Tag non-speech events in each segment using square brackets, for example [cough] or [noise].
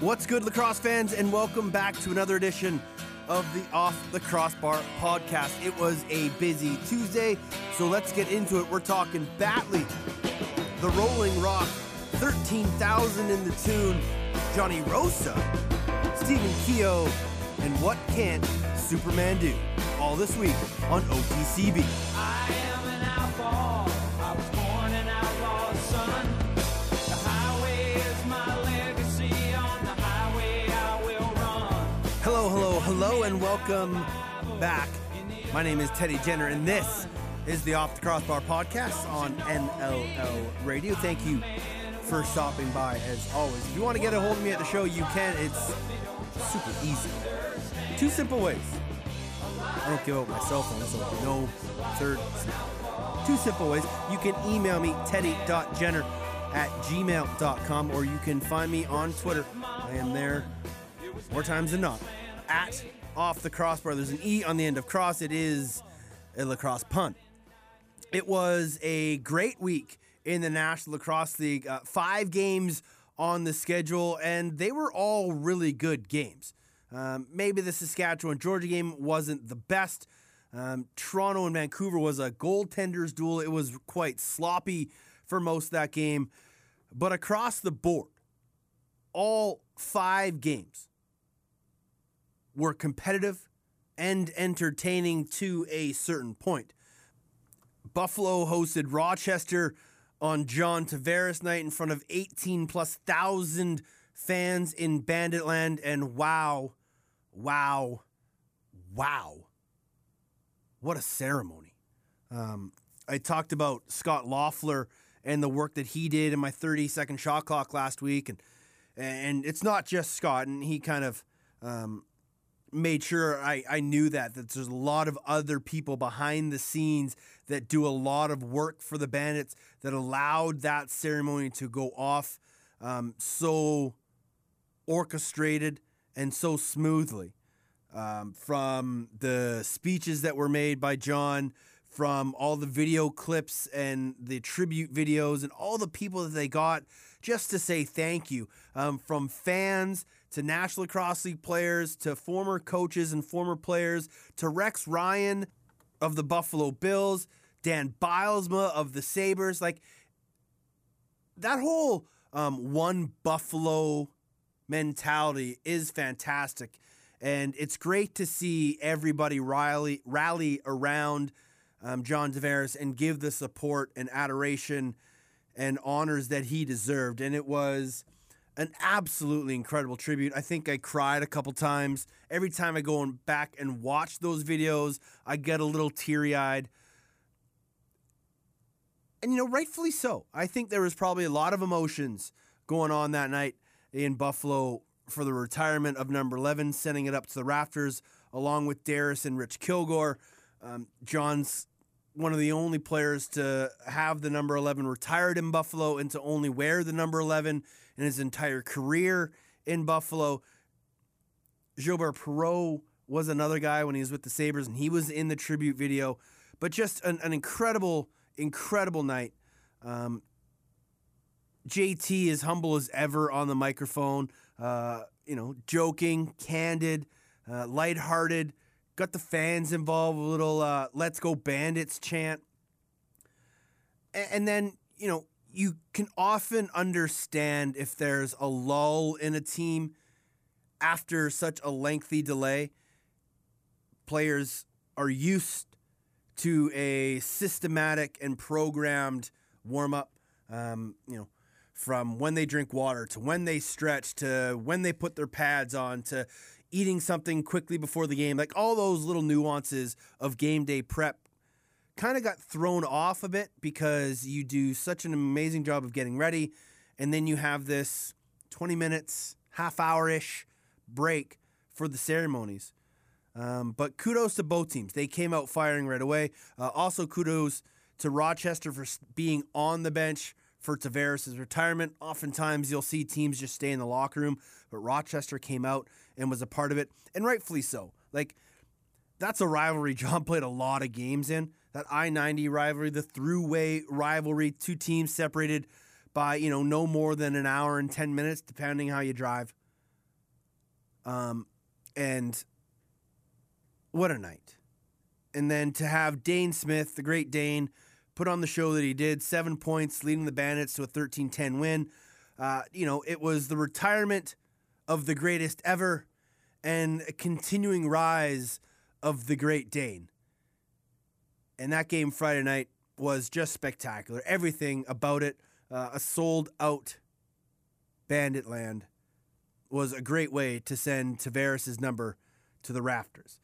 What's good, lacrosse fans, and welcome back to another edition of the Off the Crossbar podcast. It was a busy Tuesday, so let's get into it. We're talking Batley, the Rolling Rock, 13,000 in the tune, Johnny Rosa, Stephen Keogh, and what can't Superman do? All this week on OTCB. And welcome back. My name is Teddy Jenner, and this is the Off the Crossbar podcast on NLL Radio. Thank you for stopping by, as always. If you want to get a hold of me at the show, you can. It's super easy. Two simple ways. I don't give out my cell phone, so no third. Two simple ways. You can email me, teddy.jenner at gmail.com, or you can find me on Twitter. I am there more times than not. At off the crossbar. There's an E on the end of cross. It is a lacrosse punt. It was a great week in the National Lacrosse League. Uh, five games on the schedule, and they were all really good games. Um, maybe the Saskatchewan Georgia game wasn't the best. Um, Toronto and Vancouver was a goaltenders duel. It was quite sloppy for most of that game. But across the board, all five games were competitive and entertaining to a certain point. Buffalo hosted Rochester on John Tavares night in front of 18 plus thousand fans in Banditland, and wow, wow, wow. What a ceremony. Um, I talked about Scott Loeffler and the work that he did in my 30 second shot clock last week, and and it's not just Scott, and he kind of um, made sure I, I knew that that there's a lot of other people behind the scenes that do a lot of work for the bandits that allowed that ceremony to go off um, so orchestrated and so smoothly. Um, from the speeches that were made by john from all the video clips and the tribute videos and all the people that they got just to say thank you um, from fans to National Lacrosse League players to former coaches and former players to Rex Ryan of the Buffalo Bills, Dan Bylsma of the Sabres. Like that whole um, one Buffalo mentality is fantastic. And it's great to see everybody rally, rally around um, John Tavares and give the support and adoration and honors that he deserved. And it was an absolutely incredible tribute. I think I cried a couple times. Every time I go back and watch those videos, I get a little teary eyed. And, you know, rightfully so. I think there was probably a lot of emotions going on that night in Buffalo for the retirement of number 11, sending it up to the rafters along with Darris and Rich Kilgour. Um, John's one of the only players to have the number 11 retired in Buffalo and to only wear the number 11 in his entire career in Buffalo. Gilbert Perreault was another guy when he was with the Sabres, and he was in the tribute video. But just an, an incredible, incredible night. Um, JT as humble as ever on the microphone, uh, you know, joking, candid, uh, lighthearted, got the fans involved, a little uh, let's go bandits chant. A- and then, you know, you can often understand if there's a lull in a team after such a lengthy delay. Players are used to a systematic and programmed warm up. Um, you know, from when they drink water to when they stretch to when they put their pads on to eating something quickly before the game. Like all those little nuances of game day prep kind of got thrown off a bit because you do such an amazing job of getting ready. And then you have this 20 minutes, half hour ish break for the ceremonies. Um, but kudos to both teams. They came out firing right away. Uh, also, kudos to Rochester for being on the bench for Tavares' retirement. Oftentimes, you'll see teams just stay in the locker room, but Rochester came out and was a part of it, and rightfully so. Like, that's a rivalry [laughs] John played a lot of games in. That I 90 rivalry, the Thruway rivalry, two teams separated by, you know, no more than an hour and 10 minutes, depending how you drive. Um, and what a night. And then to have Dane Smith, the great Dane, put on the show that he did, seven points, leading the Bandits to a 13 10 win. Uh, you know, it was the retirement of the greatest ever and a continuing rise of the great Dane. And that game Friday night was just spectacular. Everything about it, uh, a sold out Bandit land, was a great way to send Tavares' number to the rafters.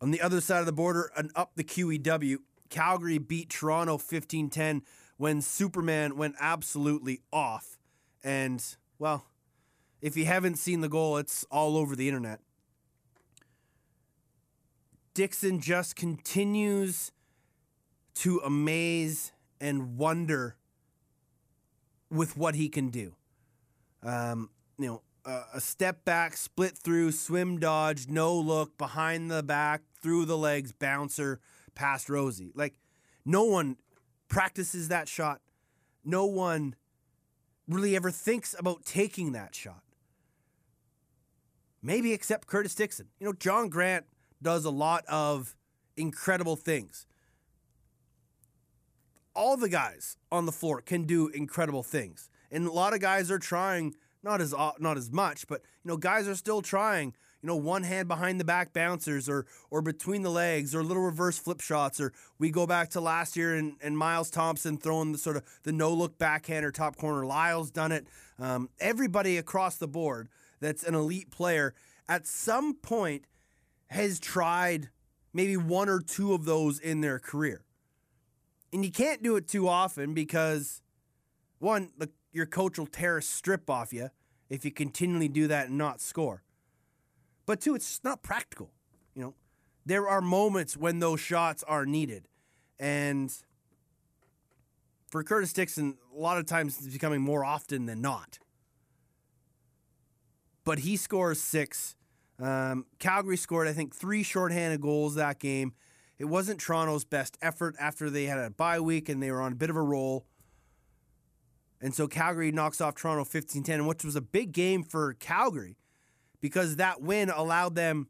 On the other side of the border, and up the QEW, Calgary beat Toronto 15 10 when Superman went absolutely off. And, well, if you haven't seen the goal, it's all over the internet. Dickson just continues to amaze and wonder with what he can do. Um, you know, uh, a step back, split through, swim dodge, no look, behind the back, through the legs, bouncer, past Rosie. Like, no one practices that shot. No one really ever thinks about taking that shot. Maybe except Curtis Dickson. You know, John Grant does a lot of incredible things. All the guys on the floor can do incredible things. And a lot of guys are trying not as not as much, but you know, guys are still trying. You know, one hand behind the back bouncers, or or between the legs, or little reverse flip shots, or we go back to last year and, and Miles Thompson throwing the sort of the no look backhand or top corner. Lyle's done it. Um, everybody across the board that's an elite player at some point has tried maybe one or two of those in their career, and you can't do it too often because one the your coach will tear a strip off you if you continually do that and not score. But two, it's not practical. You know, there are moments when those shots are needed. And for Curtis Dickson, a lot of times it's becoming more often than not. But he scores six. Um, Calgary scored, I think, three shorthanded goals that game. It wasn't Toronto's best effort after they had a bye week and they were on a bit of a roll. And so Calgary knocks off Toronto 15 10, which was a big game for Calgary because that win allowed them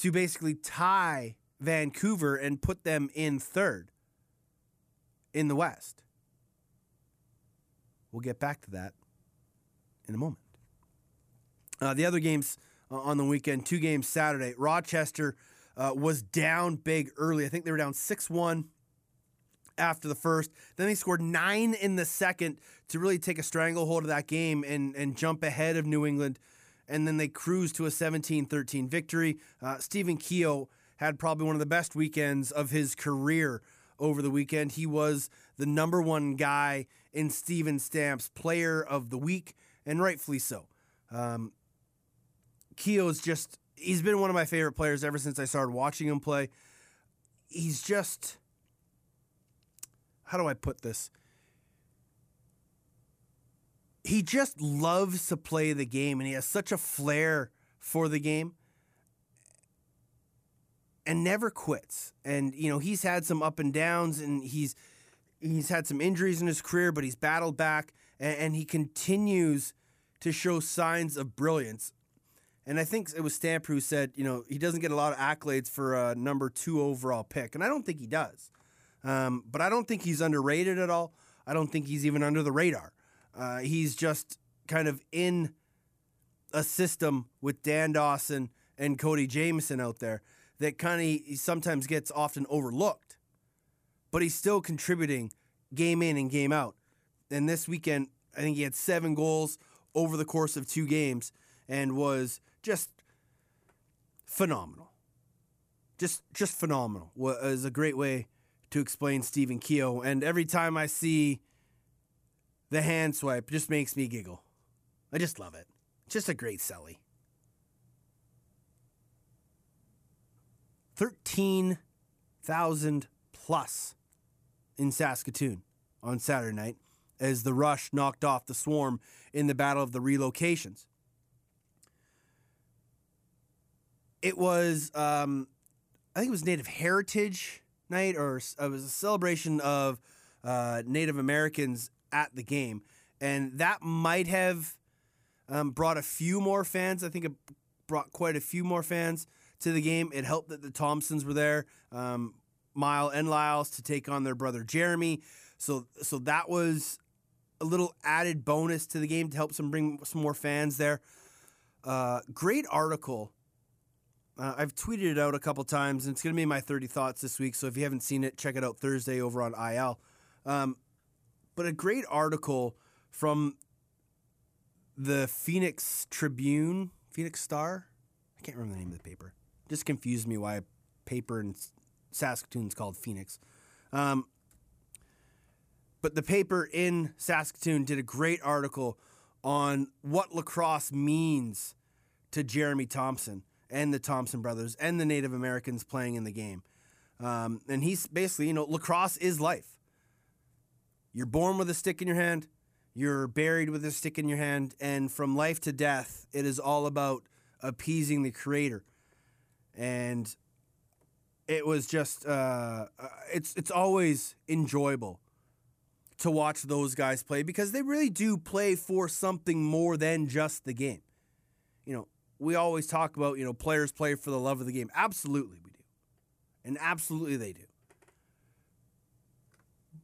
to basically tie Vancouver and put them in third in the West. We'll get back to that in a moment. Uh, the other games uh, on the weekend, two games Saturday. Rochester uh, was down big early. I think they were down 6 1 after the first. Then they scored nine in the second to really take a stranglehold of that game and, and jump ahead of New England. And then they cruised to a 17 13 victory. Uh, Stephen Keogh had probably one of the best weekends of his career over the weekend. He was the number one guy in Stephen Stamp's player of the week, and rightfully so. Um, Keogh's just, he's been one of my favorite players ever since I started watching him play. He's just how do I put this? He just loves to play the game and he has such a flair for the game and never quits. And you know, he's had some up and downs and he's he's had some injuries in his career, but he's battled back and, and he continues to show signs of brilliance. And I think it was Stamper who said, you know, he doesn't get a lot of accolades for a number two overall pick. And I don't think he does. Um, but I don't think he's underrated at all. I don't think he's even under the radar. Uh, he's just kind of in a system with Dan Dawson and Cody Jamieson out there that kind of sometimes gets often overlooked. But he's still contributing game in and game out. And this weekend, I think he had seven goals over the course of two games and was just phenomenal. Just just phenomenal. Was uh, a great way to explain Stephen Keogh. And every time I see the hand swipe, it just makes me giggle. I just love it. just a great celly. 13,000 plus in Saskatoon on Saturday night as the Rush knocked off the Swarm in the Battle of the Relocations. It was, um, I think it was Native Heritage night, or it was a celebration of uh, Native Americans at the game, and that might have um, brought a few more fans. I think it brought quite a few more fans to the game. It helped that the Thompsons were there, um, Mile and Lyles, to take on their brother Jeremy. So, so that was a little added bonus to the game to help some bring some more fans there. Uh, great article. Uh, I've tweeted it out a couple times, and it's going to be my 30 thoughts this week. So if you haven't seen it, check it out Thursday over on IL. Um, but a great article from the Phoenix Tribune, Phoenix Star. I can't remember the name of the paper. Just confused me why a paper in Saskatoon's called Phoenix. Um, but the paper in Saskatoon did a great article on what lacrosse means to Jeremy Thompson and the Thompson brothers and the Native Americans playing in the game. Um, and he's basically, you know, lacrosse is life. You're born with a stick in your hand, you're buried with a stick in your hand, and from life to death, it is all about appeasing the creator. And it was just, uh, uh, it's it's always enjoyable to watch those guys play because they really do play for something more than just the game. You know, we always talk about, you know, players play for the love of the game. Absolutely, we do. And absolutely they do.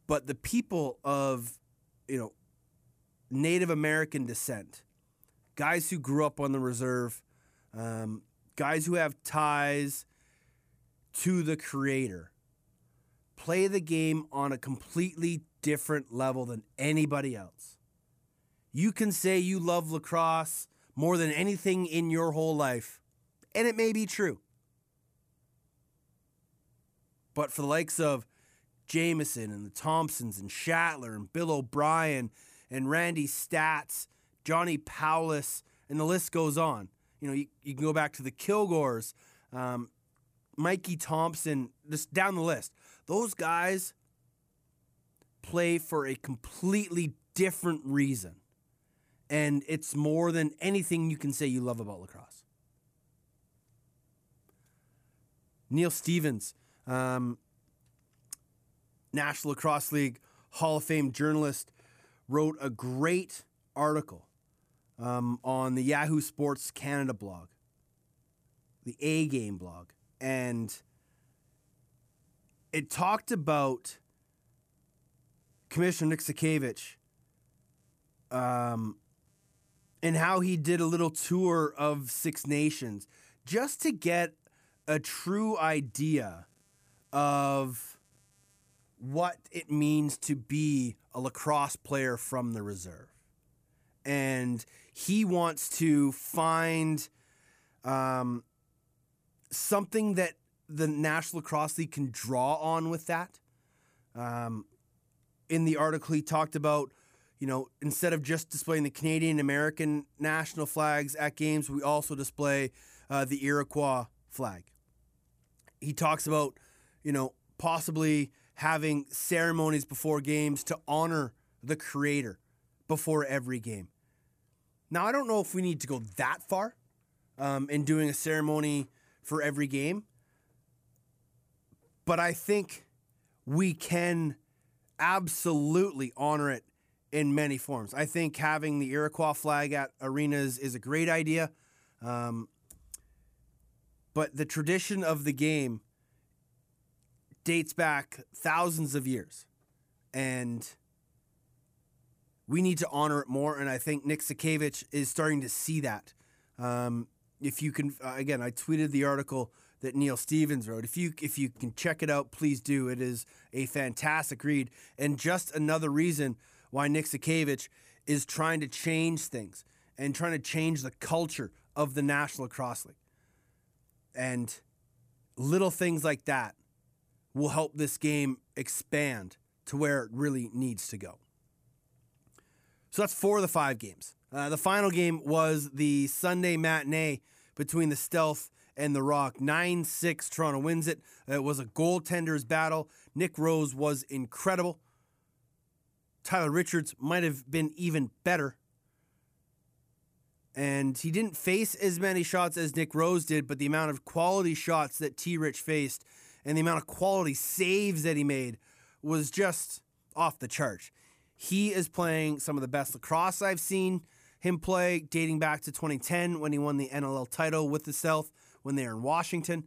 But the people of, you know, Native American descent, guys who grew up on the reserve, um, guys who have ties to the creator, play the game on a completely different level than anybody else. You can say you love lacrosse more than anything in your whole life, and it may be true. But for the likes of Jamieson and the Thompsons and Shatler and Bill O'Brien and Randy Staats, Johnny Powless, and the list goes on. You know, you, you can go back to the Kilgours, um, Mikey Thompson, just down the list. Those guys play for a completely different reason. And it's more than anything you can say you love about lacrosse. Neil Stevens, um, National Lacrosse League Hall of Fame journalist, wrote a great article um, on the Yahoo Sports Canada blog, the A Game blog. And it talked about Commissioner Nick Sakiewicz um, and how he did a little tour of Six Nations just to get a true idea of what it means to be a lacrosse player from the reserve. And he wants to find um, something that the National Lacrosse League can draw on with that. Um, in the article, he talked about, you know, instead of just displaying the Canadian American national flags at games, we also display uh, the Iroquois flag. He talks about, you know, possibly having ceremonies before games to honor the creator before every game. Now, I don't know if we need to go that far um, in doing a ceremony for every game, but I think we can absolutely honor it in many forms. I think having the Iroquois flag at arenas is a great idea. Um, but the tradition of the game dates back thousands of years. And we need to honor it more. And I think Nick Sakiewicz is starting to see that. Um, if you can, uh, again, I tweeted the article that Neil Stevens wrote. If you if you can check it out, please do. It is a fantastic read, and just another reason why Nick Sakiewicz is trying to change things and trying to change the culture of the National Lacrosse League. And little things like that will help this game expand to where it really needs to go. So that's four of the five games. Uh, the final game was the Sunday matinee between the Stealth and the Rock. 9 6, Toronto wins it. It was a goaltender's battle. Nick Rose was incredible. Tyler Richards might have been even better. And he didn't face as many shots as Nick Rose did, but the amount of quality shots that T Rich faced and the amount of quality saves that he made was just off the chart. He is playing some of the best lacrosse I've seen him play dating back to 2010 when he won the NLL title with the Stealth when they were in Washington.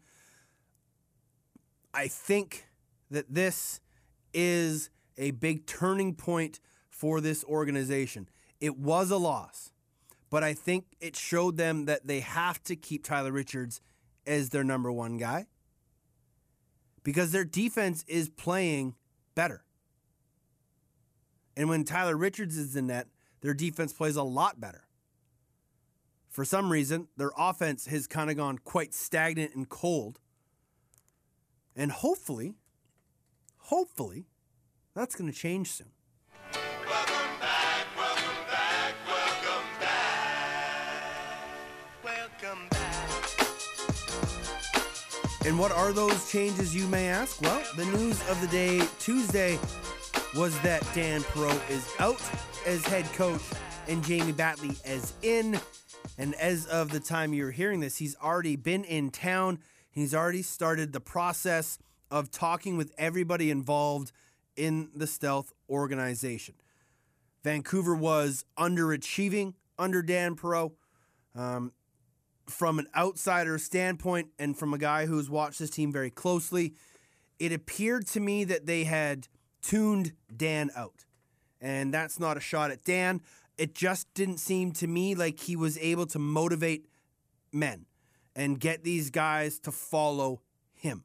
I think that this is a big turning point for this organization. It was a loss, but I think it showed them that they have to keep Tyler Richards as their number one guy because their defense is playing better. And when Tyler Richards is in net, their defense plays a lot better. For some reason, their offense has kind of gone quite stagnant and cold. And hopefully, hopefully, that's going to change soon. Welcome back, welcome back, welcome back. Welcome back. And what are those changes, you may ask? Well, the news of the day Tuesday was that Dan Perreault is out as head coach and Jamie Batley as in. And as of the time you're hearing this, he's already been in town. He's already started the process of talking with everybody involved in the stealth organization. Vancouver was underachieving under Dan Perreault. Um, from an outsider standpoint and from a guy who's watched this team very closely, it appeared to me that they had tuned Dan out. And that's not a shot at Dan. It just didn't seem to me like he was able to motivate men and get these guys to follow him.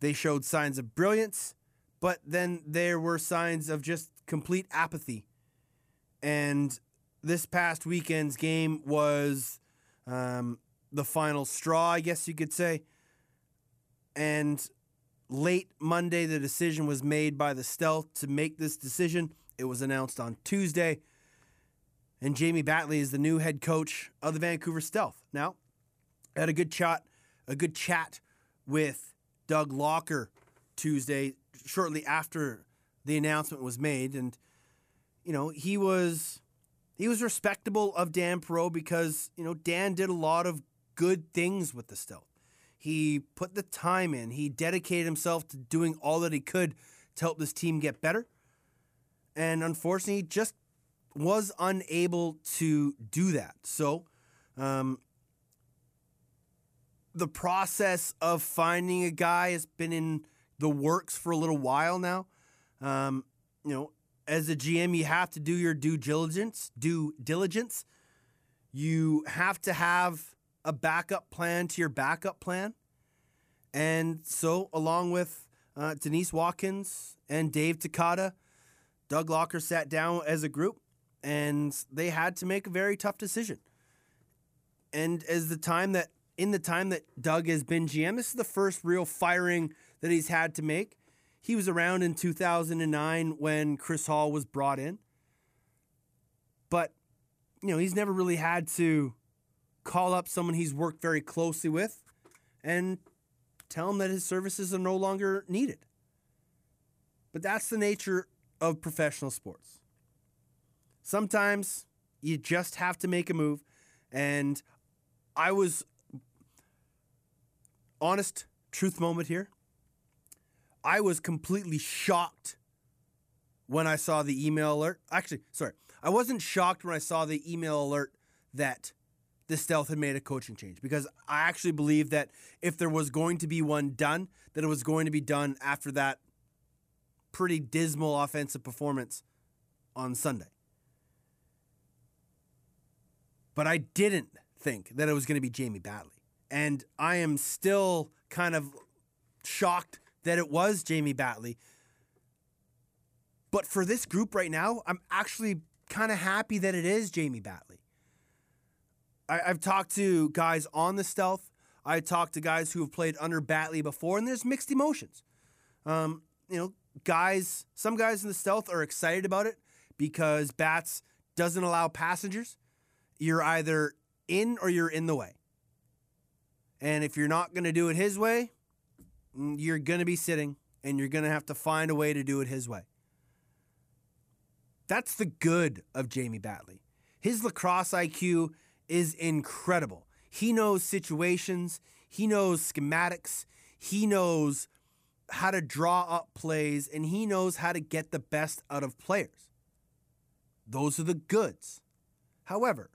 They showed signs of brilliance, but then there were signs of just complete apathy. And this past weekend's game was um, the final straw, I guess you could say. And late Monday, the decision was made by the Stealth to make this decision. It was announced on Tuesday. And Jamie Batley is the new head coach of the Vancouver Stealth. Now, I had a good chat, a good chat with Doug Locker Tuesday, shortly after the announcement was made, and you know he was he was respectable of Dan Perreault because you know Dan did a lot of good things with the Stealth. He put the time in. He dedicated himself to doing all that he could to help this team get better, and unfortunately, just was unable to do that. So, um, the process of finding a guy has been in the works for a little while now. Um, you know, as a GM, you have to do your due diligence. Due diligence. You have to have a backup plan to your backup plan, and so along with uh, Denise Watkins and Dave Takata, Doug Locker sat down as a group, and they had to make a very tough decision. And as the time that in the time that Doug has been GM, this is the first real firing that he's had to make. He was around in 2009 when Chris Hall was brought in. But, you know, he's never really had to call up someone he's worked very closely with and tell him that his services are no longer needed. But that's the nature of professional sports. Sometimes you just have to make a move. And I was honest truth moment here. I was completely shocked when I saw the email alert. Actually, sorry, I wasn't shocked when I saw the email alert that the stealth had made a coaching change because I actually believe that if there was going to be one done, that it was going to be done after that pretty dismal offensive performance on Sunday. But I didn't think that it was going to be Jamie Batley. And I am still kind of shocked that it was Jamie Batley. But for this group right now, I'm actually kind of happy that it is Jamie Batley. I, I've talked to guys on the stealth. I talked to guys who have played under Batley before, and there's mixed emotions. Um, you know, guys, some guys in the stealth are excited about it because Bats doesn't allow passengers. You're either in or you're in the way. And if you're not going to do it his way, mm, you're going to be sitting and you're going to have to find a way to do it his way. That's the good of Jamie Batley. His lacrosse IQ is incredible. He knows situations, he knows schematics, he knows how to draw up plays, and he knows how to get the best out of players. Those are the goods. However,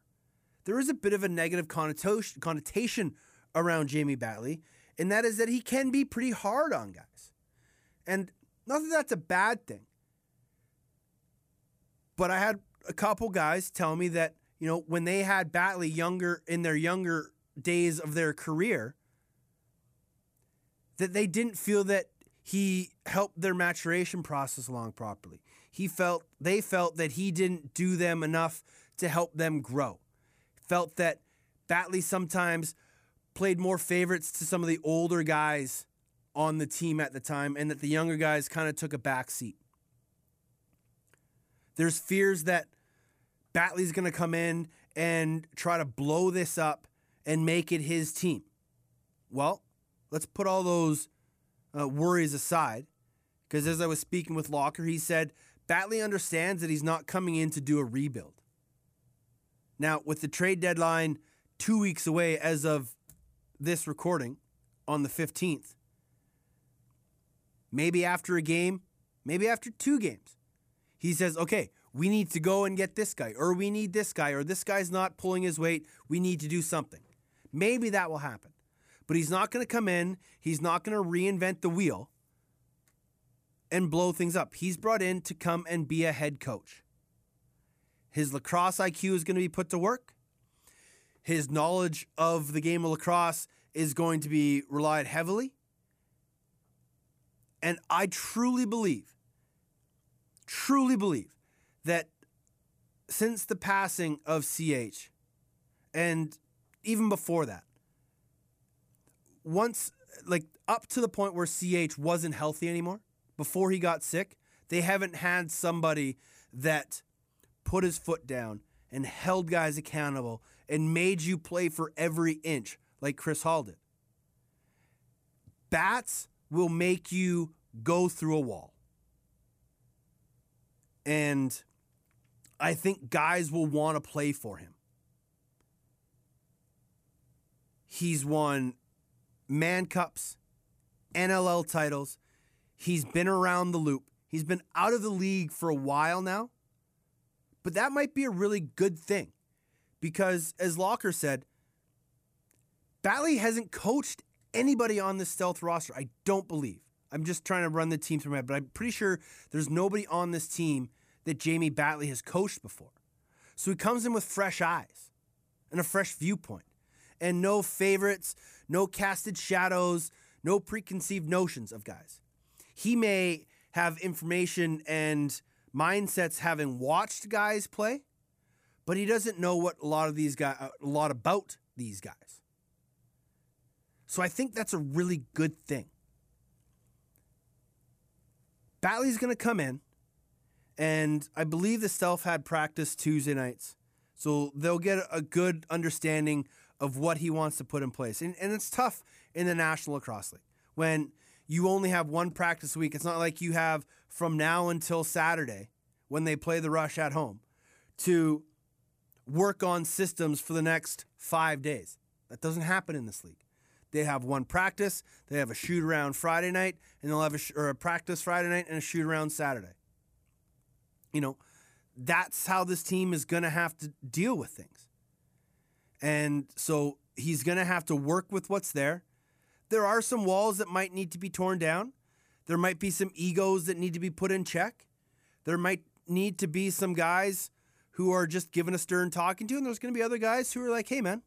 there is a bit of a negative connotation, connotation around Jamie Batley, and that is that he can be pretty hard on guys. And not that that's a bad thing, but I had a couple guys tell me that, you know, when they had Batley younger in their younger days of their career, that they didn't feel that he helped their maturation process along properly. He felt they felt that he didn't do them enough to help them grow. Felt that Batley sometimes played more favorites to some of the older guys on the team at the time and that the younger guys kind of took a back seat. There's fears that Batley's going to come in and try to blow this up and make it his team. Well, let's put all those uh, worries aside because as I was speaking with Locker, he said Batley understands that he's not coming in to do a rebuild. Now, with the trade deadline two weeks away as of this recording on the 15th, maybe after a game, maybe after two games, he says, okay, we need to go and get this guy, or we need this guy, or this guy's not pulling his weight. We need to do something. Maybe that will happen. But he's not going to come in, he's not going to reinvent the wheel and blow things up. He's brought in to come and be a head coach. His lacrosse IQ is going to be put to work. His knowledge of the game of lacrosse is going to be relied heavily. And I truly believe, truly believe that since the passing of CH, and even before that, once, like up to the point where CH wasn't healthy anymore, before he got sick, they haven't had somebody that put his foot down and held guys accountable and made you play for every inch like Chris Hall did. Bats will make you go through a wall. And I think guys will want to play for him. He's won Mann Cups, NLL titles. He's been around the loop. He's been out of the league for a while now. But that might be a really good thing because, as Locker said, Batley hasn't coached anybody on this stealth roster. I don't believe. I'm just trying to run the team through my head, but I'm pretty sure there's nobody on this team that Jamie Batley has coached before. So he comes in with fresh eyes and a fresh viewpoint and no favorites, no casted shadows, no preconceived notions of guys. He may have information and mindsets having watched guys play, but he doesn't know what a lot of these guys uh, a lot about these guys. So I think that's a really good thing. Batley's going to come in, and I believe the Stealth had practice Tuesday nights. So they'll get a good understanding of what he wants to put in place. And, and it's tough in the National Lacrosse League when you only have one practice a week. It's not like you have from now until Saturday when they play the rush at home to work on systems for the next five days. That doesn't happen in this league. They have one practice, they have a shoot around Friday night, and they'll have a, sh- or a practice Friday night and a shoot around Saturday. You know, that's how this team is going to have to deal with things. And so he's going to have to work with what's there. There are some walls that might need to be torn down. There might be some egos that need to be put in check. There might need to be some guys who are just giving a stern talking to, and there's going to be other guys who are like, hey, man,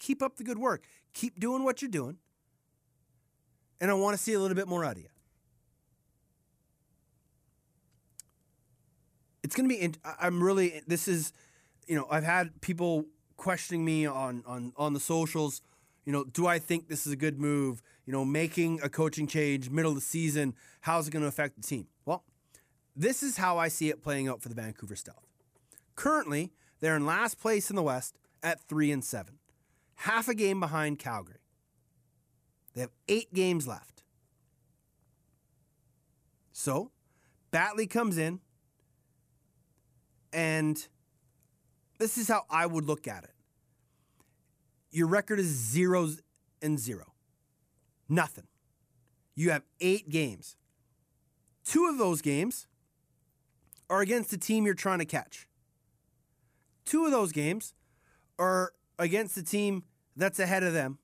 keep up the good work. Keep doing what you're doing. And I want to see a little bit more out of you. It's going to be, I'm really, this is, you know, I've had people questioning me on, on, on the socials. You know, do I think this is a good move? You know, making a coaching change middle of the season, how's it going to affect the team? Well, this is how I see it playing out for the Vancouver Stealth. Currently, they're in last place in the West at three and seven, half a game behind Calgary. They have eight games left. So, Batley comes in, and this is how I would look at it. Your record is zeros and zero. Nothing. You have eight games. Two of those games are against the team you're trying to catch. Two of those games are against the team that's ahead of them.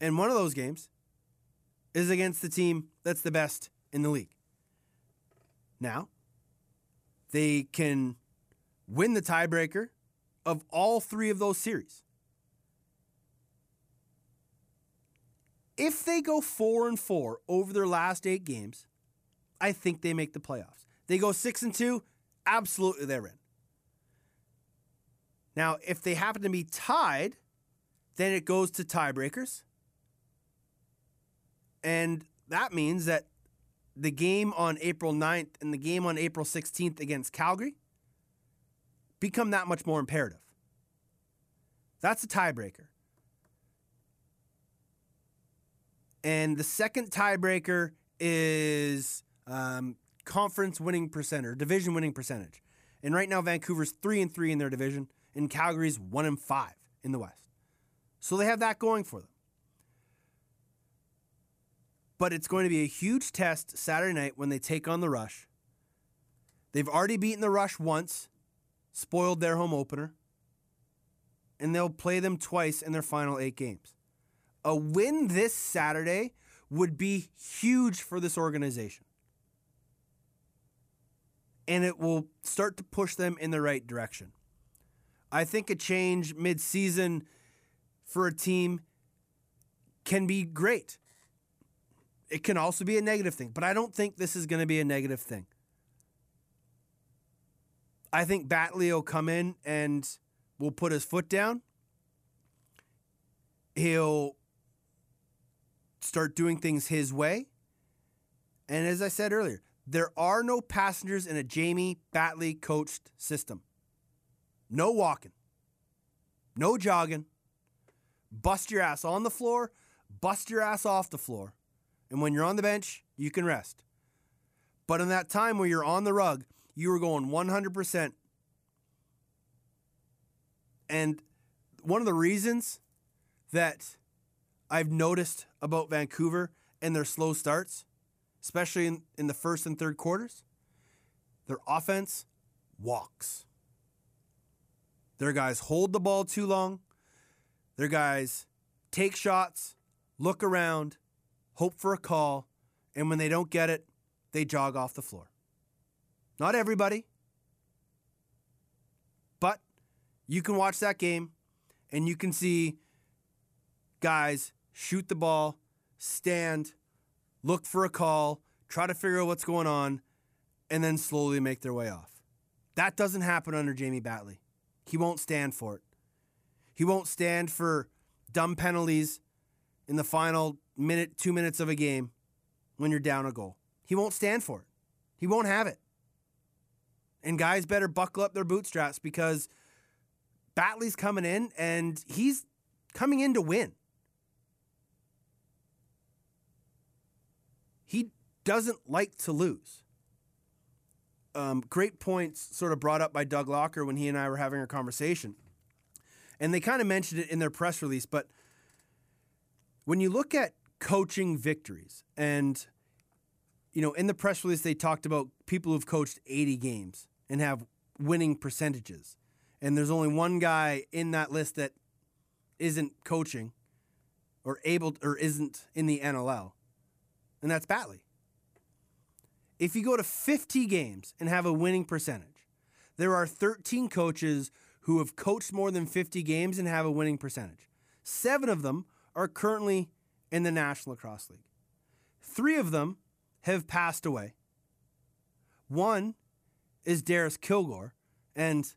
And one of those games is against the team that's the best in the league. Now, they can win the tiebreaker of all three of those series. If they go four and four over their last eight games, I think they make the playoffs. They go six and two, absolutely they're in. Now, if they happen to be tied, then it goes to tiebreakers. And that means that the game on April 9th and the game on April 16th against Calgary become that much more imperative. That's a tiebreaker. And the second tiebreaker is um, conference winning percent or division winning percentage. And right now, Vancouver's three and three in their division, and Calgary's one and five in the West. So they have that going for them. But it's going to be a huge test Saturday night when they take on the Rush. They've already beaten the Rush once, spoiled their home opener, and they'll play them twice in their final eight games. A win this Saturday would be huge for this organization. And it will start to push them in the right direction. I think a change mid-season for a team can be great. It can also be a negative thing, but I don't think this is going to be a negative thing. I think Batley will come in and will put his foot down. He'll start doing things his way. And as I said earlier, there are no passengers in a Jamie Batley coached system. No walking, no jogging. Bust your ass on the floor, bust your ass off the floor. And when you're on the bench, you can rest. But in that time where you're on the rug, you were going 100%. And one of the reasons that I've noticed about Vancouver and their slow starts, especially in, in the first and third quarters, their offense walks. Their guys hold the ball too long. Their guys take shots, look around, hope for a call, and when they don't get it, they jog off the floor. Not everybody, but you can watch that game and you can see guys shoot the ball, stand, look for a call, try to figure out what's going on, and then slowly make their way off. That doesn't happen under Jamie Batley. He won't stand for it. He won't stand for dumb penalties in the final minute, two minutes of a game when you're down a goal. He won't stand for it. He won't have it. And guys better buckle up their bootstraps because Batley's coming in and he's coming in to win. He doesn't like to lose. Um, great points sort of brought up by Doug Locker when he and I were having a conversation. And they kind of mentioned it in their press release, but when you look at coaching victories, and you know, in the press release they talked about people who've coached 80 games and have winning percentages. And there's only one guy in that list that isn't coaching or able or isn't in the NLL. And that's Batley. If you go to 50 games and have a winning percentage, there are 13 coaches who have coached more than 50 games and have a winning percentage. Seven of them are currently in the National Lacrosse League. Three of them have passed away. One is Darris Kilgour, and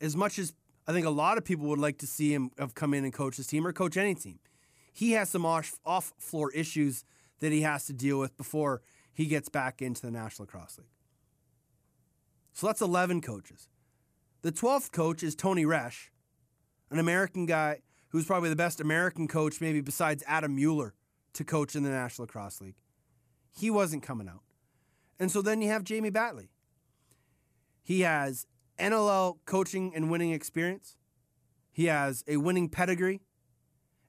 as much as I think a lot of people would like to see him have come in and coach his team or coach any team, he has some off, floor issues that he has to deal with before he gets back into the National Lacrosse League. So that's 11 coaches. The 12th coach is Tony Resch, an American guy who's probably the best American coach, maybe besides Adam Mueller, to coach in the National Lacrosse League. He wasn't coming out. And so then you have Jamie Batley. He has NLL coaching and winning experience. He has a winning pedigree.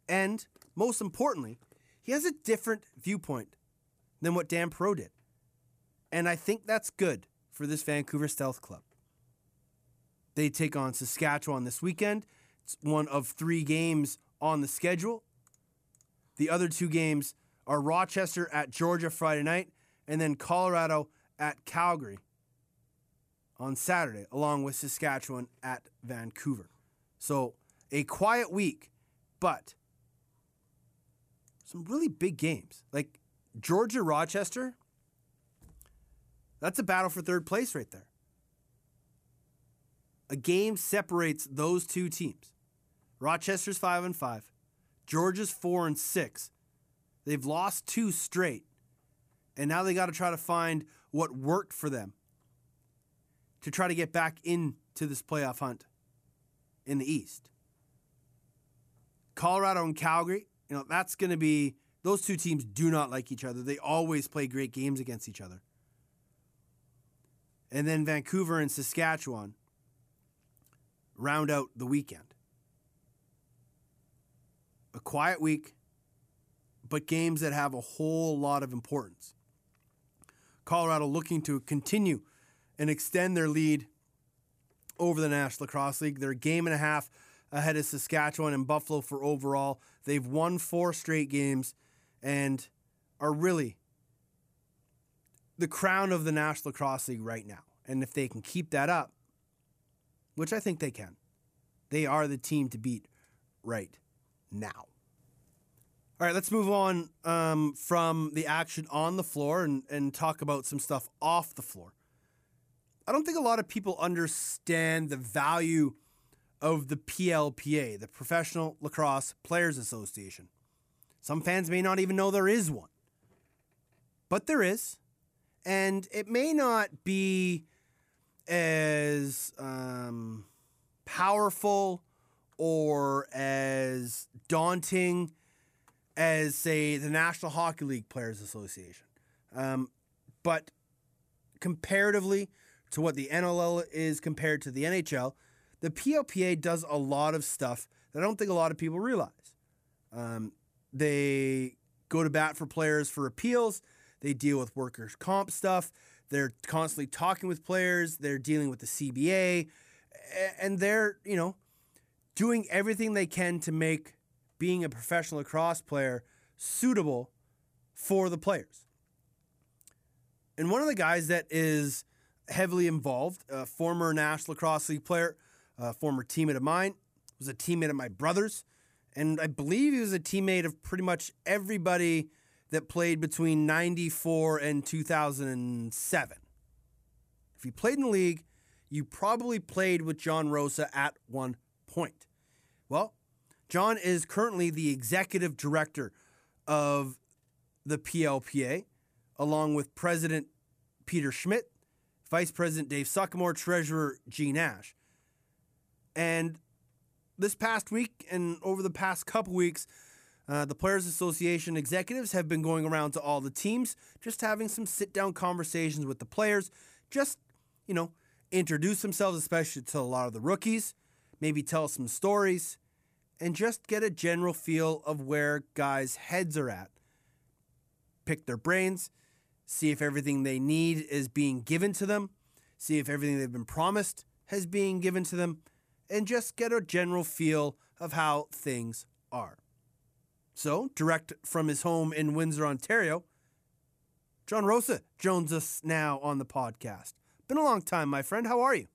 And most importantly, he has a different viewpoint than what Dan Perreault did. And I think that's good for this Vancouver Stealth Club. They take on Saskatchewan this weekend. It's one of three games on the schedule. The other two games are Rochester at Georgia Friday night, and then Colorado at Calgary on Saturday, along with Saskatchewan at Vancouver. So a quiet week, but some really big games. Like Georgia Rochester, that's a battle for third place right there. A game separates those two teams. Rochester's 5 and 5. Georgia's 4 and 6. They've lost two straight. And now they got to try to find what worked for them to try to get back into this playoff hunt in the East. Colorado and Calgary, you know, that's going to be those two teams do not like each other. They always play great games against each other. And then Vancouver and Saskatchewan round out the weekend. A quiet week, but games that have a whole lot of importance. Colorado looking to continue and extend their lead over the National Lacrosse League. They're a game and a half ahead of Saskatchewan and Buffalo for overall. They've won four straight games and are really the crown of the National Lacrosse League right now. And if they can keep that up, which I think they can, they are the team to beat right now. All right, let's move on um, from the action on the floor and, and talk about some stuff off the floor. I don't think a lot of people understand the value of the PLPA, the Professional Lacrosse Players Association. Some fans may not even know there is one, but there is. And it may not be as um, powerful or as daunting as, say, the National Hockey League Players Association. Um, but comparatively to what the NLL is compared to the NHL, the PLPA does a lot of stuff that I don't think a lot of people realize. Um, they go to bat for players for appeals. They deal with workers' comp stuff. They're constantly talking with players. They're dealing with the CBA, and they're you know doing everything they can to make being a professional lacrosse player suitable for the players. And one of the guys that is heavily involved, a former National Lacrosse League player, a former teammate of mine, was a teammate of my brother's, and I believe he was a teammate of pretty much everybody that played between 94 and 2007. If you played in the league, you probably played with John Rosa at one point. Well, John is currently the executive director of the PLPA, along with President Peter Schmidt, Vice President Dave Suckamore, Treasurer Gene Ash. And this past week and over the past couple weeks, uh, the Players Association executives have been going around to all the teams, just having some sit down conversations with the players, just, you know, introduce themselves, especially to a lot of the rookies, maybe tell some stories, and just get a general feel of where guys' heads are at. Pick their brains, see if everything they need is being given to them, see if everything they've been promised has been given to them, and just get a general feel of how things are. So, direct from his home in Windsor, Ontario, John Rosa joins us now on the podcast. Been a long time, my friend. How are you?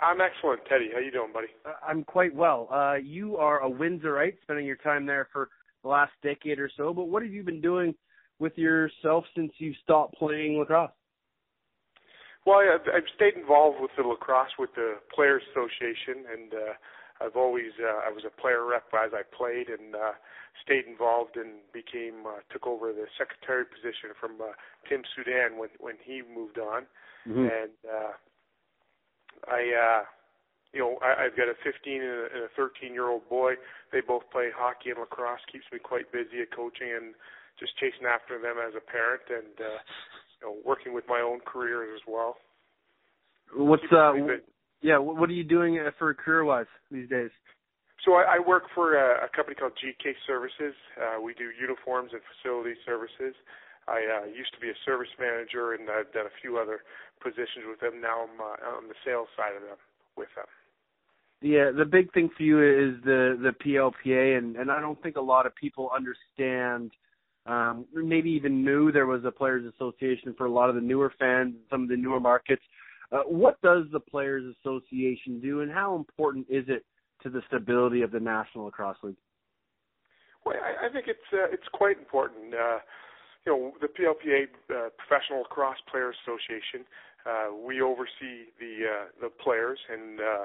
I'm excellent, Teddy. How you doing, buddy? Uh, I'm quite well. Uh, you are a Windsorite, spending your time there for the last decade or so. But what have you been doing with yourself since you stopped playing lacrosse? Well, I've, I've stayed involved with the lacrosse with the Players Association, and uh, I've always uh, I was a player rep as I played, and uh, stayed involved and became uh, took over the secretary position from uh, Tim Soudan when when he moved on, Mm-hmm. and uh, I. Uh, you know, I, I've got a 15 and a, and a 13 year old boy. They both play hockey and lacrosse. Keeps me quite busy at coaching and just chasing after them as a parent, and uh, you know, working with my own career as well. What's uh, me w- busy. yeah? What what are you doing uh, for career wise these days? So I, I work for a, a company called GK Services. Uh, we do uniforms and facility services. I uh, used to be a service manager, and I've done a few other positions with them. Now I'm uh, on the sales side of them with them. Yeah, the big thing for you is the the PLPA, and and I don't think a lot of people understand. Um, maybe even knew there was a players' association for a lot of the newer fans, some of the newer markets. Uh, what does the players' association do, and how important is it to the stability of the National Lacrosse League? Well, I, I think it's uh, it's quite important. Uh, you know, the PLPA, uh, Professional Lacrosse Players Association, uh, we oversee the uh, the players, and uh,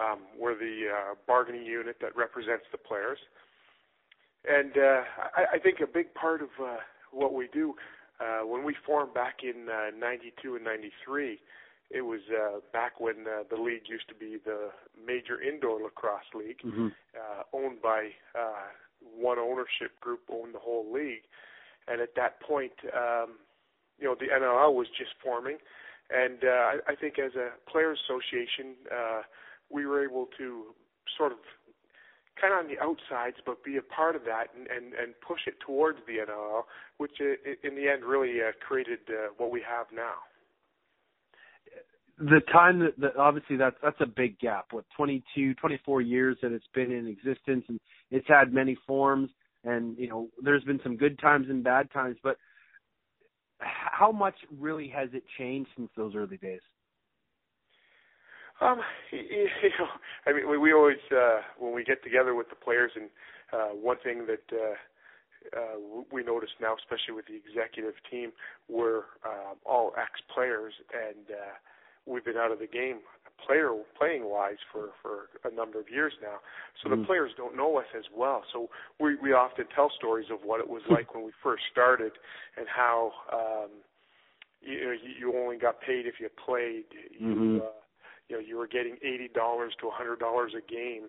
um, we're the uh, bargaining unit that represents the players. And uh, I, I think a big part of uh, what we do uh, when we formed back in uh, '92 and '93, it was uh, back when uh, the league used to be the major indoor lacrosse league, Mm-hmm. uh, owned by uh, one ownership group, owned the whole league. And at that point, um, you know, the NLL was just forming, and uh, I, I think as a players' association, uh, we were able to sort of kind of on the outsides, but be a part of that and, and, and push it towards the NLL, which in the end really uh, created uh, what we have now. the time that, that obviously that's that's a big gap what 22 24 years that it's been in existence and it's had many forms and you know there's been some good times and bad times but how much really has it changed since those early days Um, [laughs] you know, I mean, we, we always uh, when we get together with the players, and uh, one thing that uh, uh, we notice now, especially with the executive team, we're um, all ex-players, and uh, we've been out of the game player playing wise for for a number of years now. So the Mhm. players don't know us as well. So we we often tell stories of what it was like when we first started, and how um, you know you, you only got paid if you played. You Mhm. uh, you know you were getting eighty dollars to a hundred dollars a game,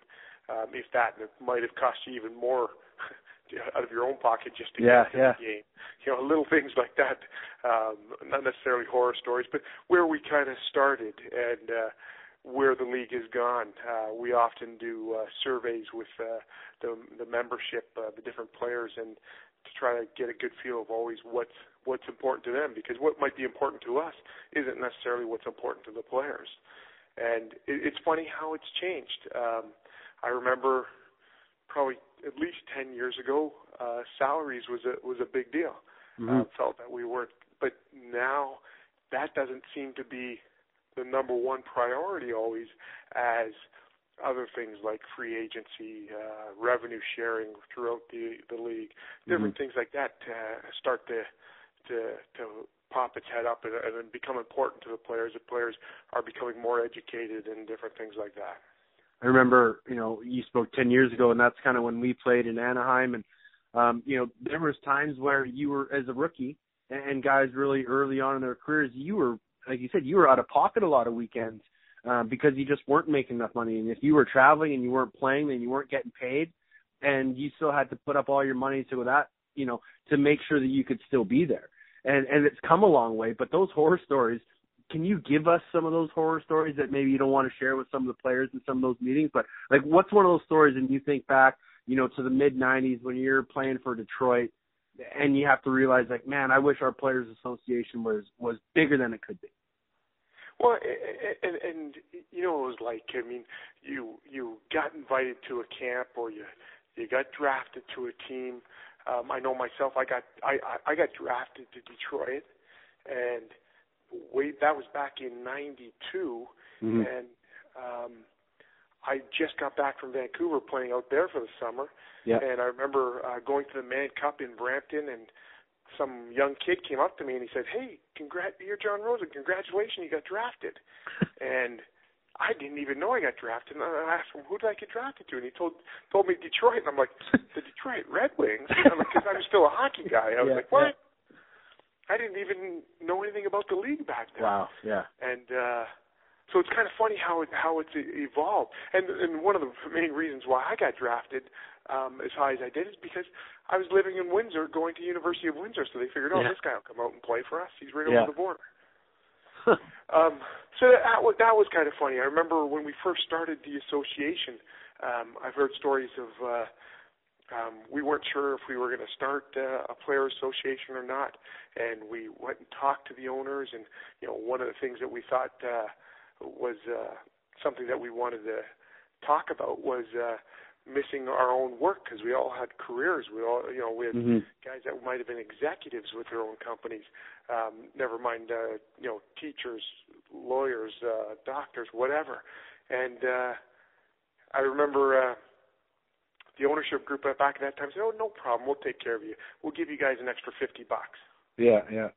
um, if that. And it might have cost you even more [laughs] out of your own pocket just to Yeah, get to yeah. the game. You know, little things like that. Um, not necessarily horror stories, but where we kind of started and uh, where the league has gone. Uh, we often do uh, surveys with uh, the the membership, uh, the different players, and to try to get a good feel of always what's what's important to them because what might be important to us isn't necessarily what's important to the players. And it, it's funny how it's changed. Um, I remember probably at least 10 years ago, uh, salaries was a was a big deal. Mm-hmm. Uh, felt that we weren't, but now that doesn't seem to be the number one priority always, as other things like free agency, uh, revenue sharing throughout the the league, different things like that uh, start to to to pop its head up and, and become important to the players. The players are becoming more educated and different things like that. I remember, you know, you spoke 10 years ago, and that's kind of when we played in Anaheim. And, um, you know, there was times where you were, as a rookie, and, guys really early on in their careers, you were, like you said, you were out of pocket a lot of weekends um, because you just weren't making enough money. And if you were traveling and you weren't playing, then you weren't getting paid, and you still had to put up all your money to that, you know, to make sure that you could still be there. And and it's come a long way, but those horror stories can you give us some of those horror stories that maybe you don't want to share with some of the players in some of those meetings? But like, what's one of those stories? And you think back, you know, to the mid '90s when you're playing for Detroit, and you have to realize, like, man, I wish our Players Association was was bigger than it could be. Well, a- a- and, and you know it was like. I mean, you you got invited to a camp, or you you got drafted to a team. Um, I know myself. I got I I I got drafted to Detroit, and wait, that was back in '92, Mm-hmm. and um, I just got back from Vancouver playing out there for the summer. Yeah. And I remember uh, going to the Mann Cup in Brampton, and some young kid came up to me and he said, "Hey, congrat, you're John Rosa. Congratulations, you got drafted." [laughs] and I didn't even know I got drafted. And I asked him, "Who did I get drafted to?" And he told told me Detroit. And I'm like, "The Detroit Red Wings?" Because I was still a hockey guy. I was Yeah, like, "What?" I didn't even know anything about the league back then Wow. Yeah. and uh so it's kind of funny how it how it's evolved and and one of the main reasons why I got drafted um as high as I did is because I was living in Windsor going to University of Windsor so they figured oh Yeah. this guy will come out and play for us he's right Yeah. over the border [laughs] um so that that was kind of funny I remember when we first started the association um I've heard stories of uh um, we weren't sure if we were going to start uh, a player association or not, and we went and talked to the owners. And you know, one of the things that we thought uh, was uh, something that we wanted to talk about was uh, missing our own work because we all had careers. We all, you know, we had hmm guys that might have been executives with their own companies. Um, never mind, uh, you know, teachers, lawyers, uh, doctors, whatever. And uh, I remember uh, the ownership group back at that time said, "Oh, no problem. We'll take care of you. We'll give you guys an extra fifty bucks." Yeah, yeah.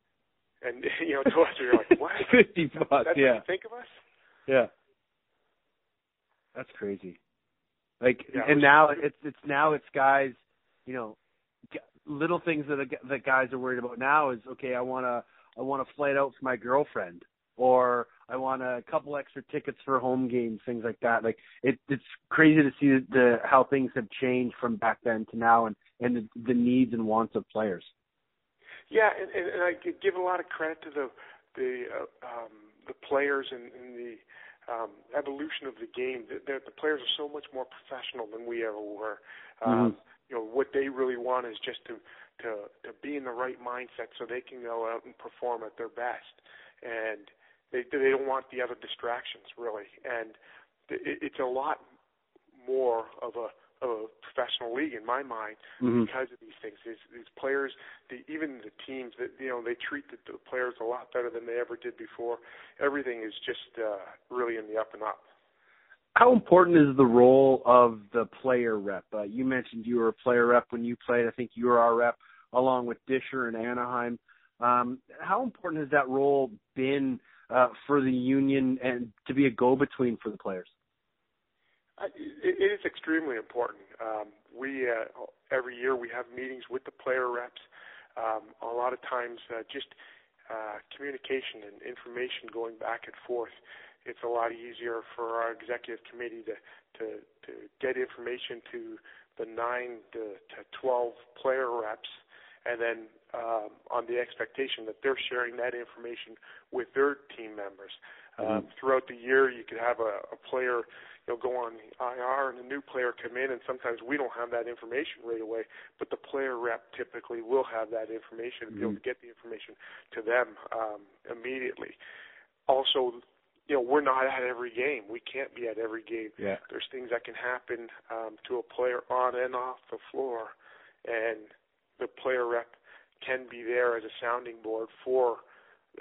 And [laughs] you know, to us, you're like, "What? [laughs] Fifty bucks. That's what Yeah, you think of us?" yeah. That's crazy. Like, Yeah, and now it's it's now it's guys, you know, little things that that guys are worried about now is okay. I want to I want a flight out for my girlfriend, or I want a couple extra tickets for home games, things like that. Like it, it's crazy to see the, the how things have changed from back then to now, and and the, the needs and wants of players. Yeah, and, and, and I give a lot of credit to the the uh, um, the players and, and the um, evolution of the game. The, the, the players are so much more professional than we ever were. Um, Mhm. You know what they really want is just to to to be in the right mindset so they can go out and perform at their best, and they they don't want the other distractions really. And it, it's a lot more of a of a professional league in my mind Mhm. because of these things. These, these players, the, even the teams that you know, they treat the, the players a lot better than they ever did before. Everything is just uh, really in the up and up. How important is the role of the player rep? Uh, you mentioned you were a player rep when you played. I think you were our rep along with Disher and Anaheim. Um, how important has that role been uh, for the union and to be a go-between for the players? It is extremely important. Um, we uh, every year we have meetings with the player reps. Um, a lot of times, uh, just uh, communication and information going back and forth. It's a lot easier for our executive committee to to, to get information to the nine to, to twelve player reps, and then um, on the expectation that they're sharing that information with their team members. Um, throughout the year, you could have a, a player, you know, go on IR and a new player come in, and sometimes we don't have that information right away, but the player rep typically will have that information and be able to get the information to them um, immediately. Also, you know, we're not at every game. We can't be at every game Yeah. there's things that can happen um, to a player on and off the floor, and the player rep can be there as a sounding board for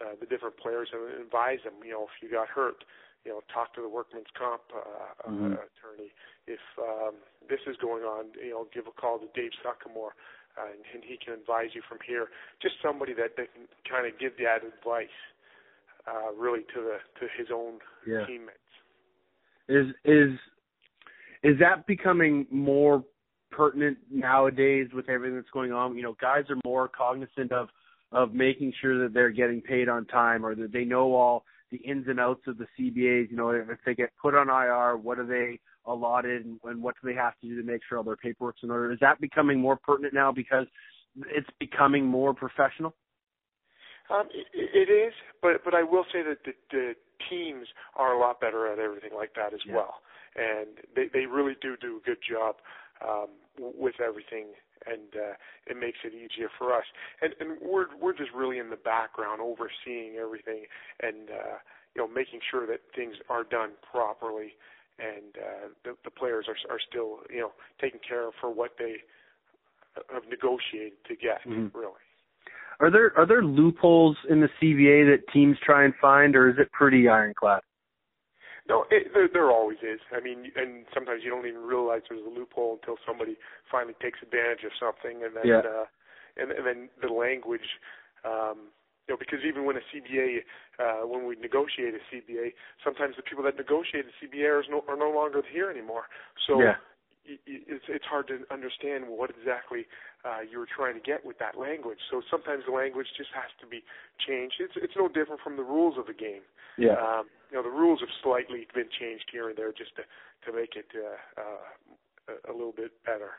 uh, the different players and advise them. You know, if you got hurt, you know, talk to the workman's comp uh, Mhm. uh, attorney. If um, this is going on, you know, give a call to Dave Suckamore, uh, and, and he can advise you from here. Just somebody that, that can kind of give that advice, uh, really to the to his own Yeah. teammates. Is is is that becoming more pertinent nowadays with everything that's going on? You know, guys are more cognizant of of making sure that they're getting paid on time or that they know all the ins and outs of the CBAs. You know, if they get put on IR, what are they allotted and, and what do they have to do to make sure all their paperwork's in order? Is that becoming more pertinent now because it's becoming more professional? Um, it, it is, but but I will say that the, the teams are a lot better at everything like that as Yeah. well, and they they really do do a good job um, with everything, and uh, it makes it easier for us. And and we're we're just really in the background overseeing everything, and uh, you know making sure that things are done properly, and uh, the the players are are still you know taken care of for what they have negotiated to get Mhm. really. Are there are there loopholes in the CBA that teams try and find, or is it pretty ironclad? No, it, there, there always is. I mean, and sometimes you don't even realize there's a loophole until somebody finally takes advantage of something, and then Yeah. uh, and, and then the language. Um, you know, because even when a CBA, uh, when we negotiate a CBA, sometimes the people that negotiate the CBA are no, are no longer here anymore. So Yeah. y- it's it's hard to understand what exactly uh, you were trying to get with that language. So sometimes the language just has to be changed. It's it's no different from the rules of the game. Yeah. Um, you know, the rules have slightly been changed here and there just to to make it uh, uh, a, little bit better.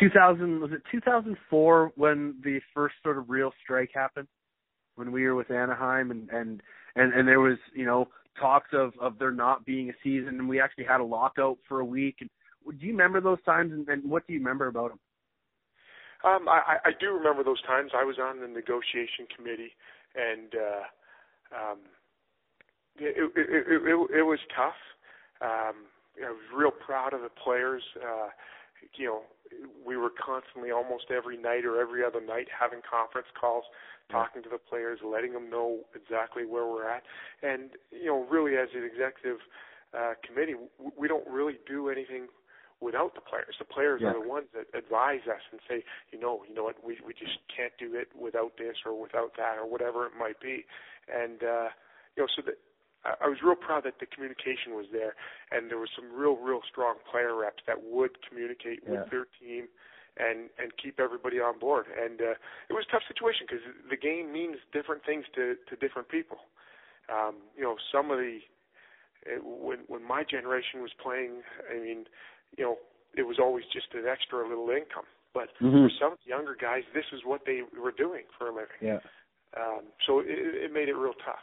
2000 was it 2004 when the first sort of real strike happened when we were with Anaheim and and and, and there was you know talks of of there not being a season and we actually had a lockout for a week and do you remember those times and, and what do you remember about them Um, I, I I do remember those times. I was on the negotiation committee, and uh, um, it, it, it, it, it was tough. Um, I was real proud of the players. Uh, you know, we were constantly, almost every night or every other night, having conference calls, talking to the players, letting them know exactly where we're at. And you know, really, as an executive uh, committee, w- we don't really do anything without the players. The players Yeah. are the ones that advise us and say, you know, you know what, we we just can't do it without this or without that or whatever it might be. And uh, you know, so that I was real proud that the communication was there, and there was some real, real strong player reps that would communicate Yeah. with their team and and keep everybody on board. And uh, it was a tough situation because the game means different things to to different people. Um, you know, some of the it, when when my generation was playing, I mean, you know, it was always just an extra little income. But Mhm. for some younger guys, this is what they were doing for a living. Yeah. Um, so it, it made it real tough.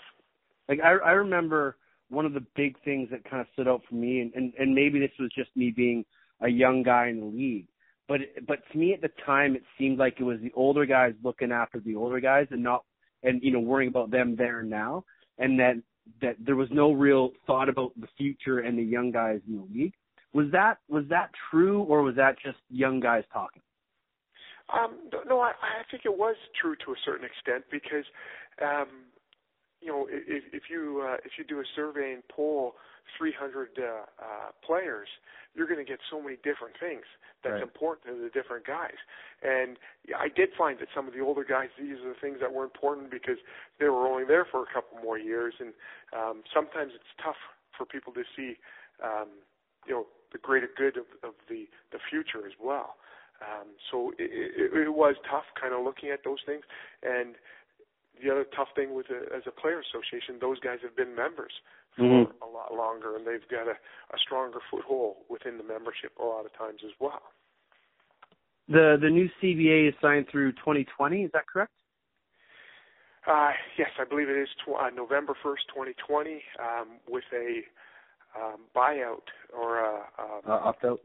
Like I I remember one of the big things that kind of stood out for me, and and, and maybe this was just me being a young guy in the league, but but to me at the time it seemed like it was the older guys looking after the older guys and not and you know worrying about them there and now, and that that there was no real thought about the future and the young guys in the league. Was that was that true or was that just young guys talking? Um, no, I, I think it was true to a certain extent because, um, you know, if, if you uh, if you do a survey and poll 300 uh, uh, players, you're going to get so many different things that's Right. important to the different guys. And I did find that some of the older guys, these are the things that were important because they were only there for a couple more years, and um, sometimes it's tough for people to see, um, you know, the greater good of, of the the future as well. Um, so it, it, it was tough, kind of looking at those things. And the other tough thing with a, as a player association, those guys have been members for Mhm. a lot longer, and they've got a, a stronger foothold within the membership a lot of times as well. The the new CBA is signed through 2020. Is that correct? Uh, yes, I believe it is tw- uh, November 1st, 2020, um, with a um, buyout or a, um, Uh, opt out.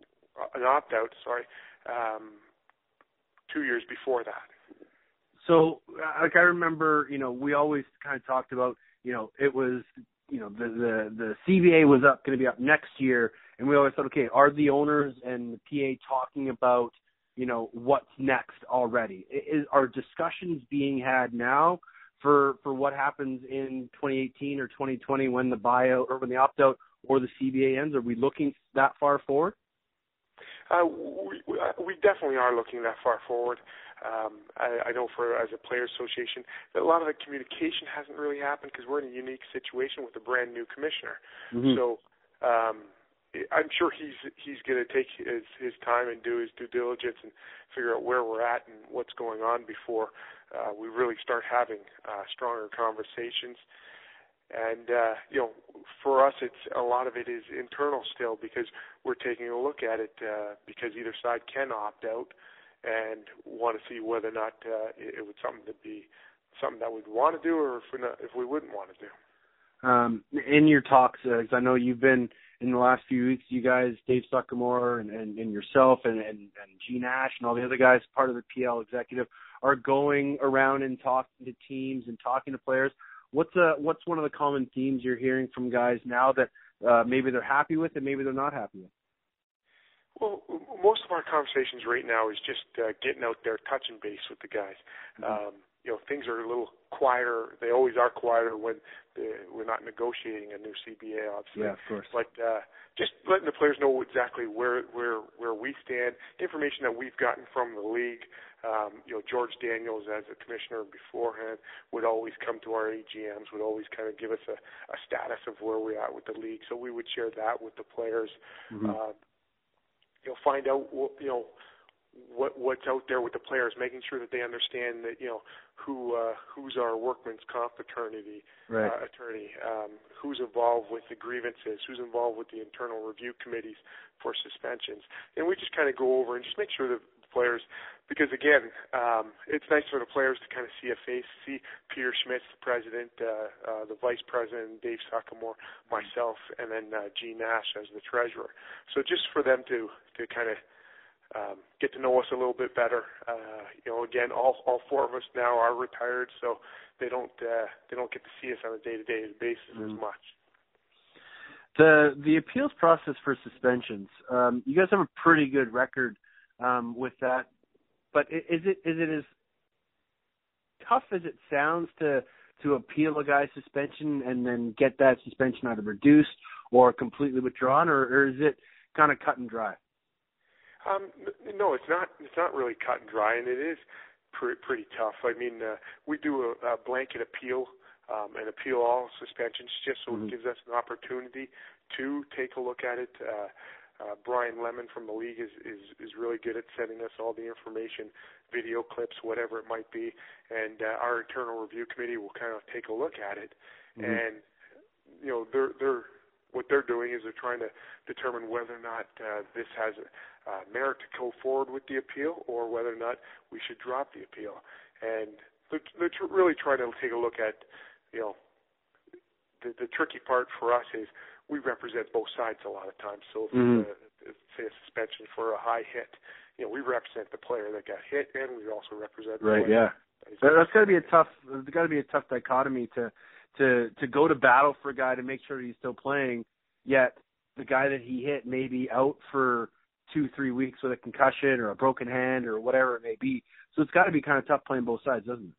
an opt-out. Sorry, um, two years before that. So, like I remember, you know, we always kind of talked about, you know, it was, you know, the the the CBA was up going to be up next year, and we always thought, okay, are the owners and the PA talking about, you know, what's next already? Is are discussions being had now for for what happens in 2018 or 2020 when the buyout or when the opt out or the CBA ends? Are we looking that far forward? Uh, we, we uh, we definitely are looking that far forward. Um, I, I know for as a players association that a lot of the communication hasn't really happened because we're in a unique situation with a brand new commissioner. Mhm. So um, I'm sure he's he's going to take his his time and do his due diligence and figure out where we're at and what's going on before uh, we really start having uh, stronger conversations. And uh, you know, for us, it's a lot of it is internal still because we're taking a look at it uh, because either side can opt out and want to see whether or not uh, it, would something to be something that we'd want to do or if we not, if we wouldn't want to do. um, in your talks, because I know you've been in the last few weeks, you guys, Dave Suckamore and, and, and yourself and, and, and Gene Ash and all the other guys, part of the PL executive, are going around and talking to teams and talking to players. What's uh what's one of the common themes you're hearing from guys now that uh, maybe they're happy with and maybe they're not happy with? Well, most of our conversations right now is just uh, getting out there, touching base with the guys. Um, you know, things are a little quieter. They always are quieter when the, we're not negotiating a new CBA, obviously. Yeah, of course. But uh, just letting the players know exactly where where where we stand, information that we've gotten from the league. Um, you know, George Daniels, as a commissioner beforehand, would always come to our AGMs, would always kind of give us a, a status of where we're at with the league. So we would share that with the players. Mhm. Uh, you know, find out what you know what what's out there with the players, making sure that they understand that you know who uh, who's our workman's comp attorney, Right. uh, attorney, um, who's involved with the grievances, who's involved with the internal review committees for suspensions, and we just kind of go over and just make sure that players, because again, um, it's nice for the players to kind of see a face, see Peter Schmitz, the president, uh, uh, the vice president, Dave Suckamore, myself, and then uh, Gene Nash as the treasurer. So just for them to to kind of um, get to know us a little bit better. Uh, you know, again, all all four of us now are retired, so they don't uh, they don't get to see us on a day to day basis Mhm. as much. The the appeals process for suspensions. Um, you guys have a pretty good record um, with that, but is it is it as tough as it sounds to to appeal a guy's suspension and then get that suspension either reduced or completely withdrawn, or, or is it kind of cut and dry? Um, no, it's not. It's not really cut and dry, and it is pre- pretty tough. I mean, uh, we do a, a blanket appeal um, and appeal all suspensions just so Mhm. it gives us an opportunity to take a look at it. Uh, uh, Brian Lemon from the league is, is is really good at sending us all the information, video clips, whatever it might be, and uh, our internal review committee will kind of take a look at it, Mhm. and you know they're they're what they're doing is they're trying to determine whether or not uh, this has uh, merit to go forward with the appeal or whether or not we should drop the appeal. And they're, they're tr- really trying to take a look at, you know, the, the tricky part for us is we represent both sides a lot of times. So if Mhm. a, if, say a suspension for a high hit, you know, we represent the player that got hit and we also represent Right. Yeah. that that's got to be a tough. There's got to be a tough dichotomy to to to go to battle for a guy to make sure he's still playing, yet the guy that he hit may be out for two three weeks with a concussion or a broken hand or whatever it may be. So it's got to be kind of tough playing both sides, doesn't it?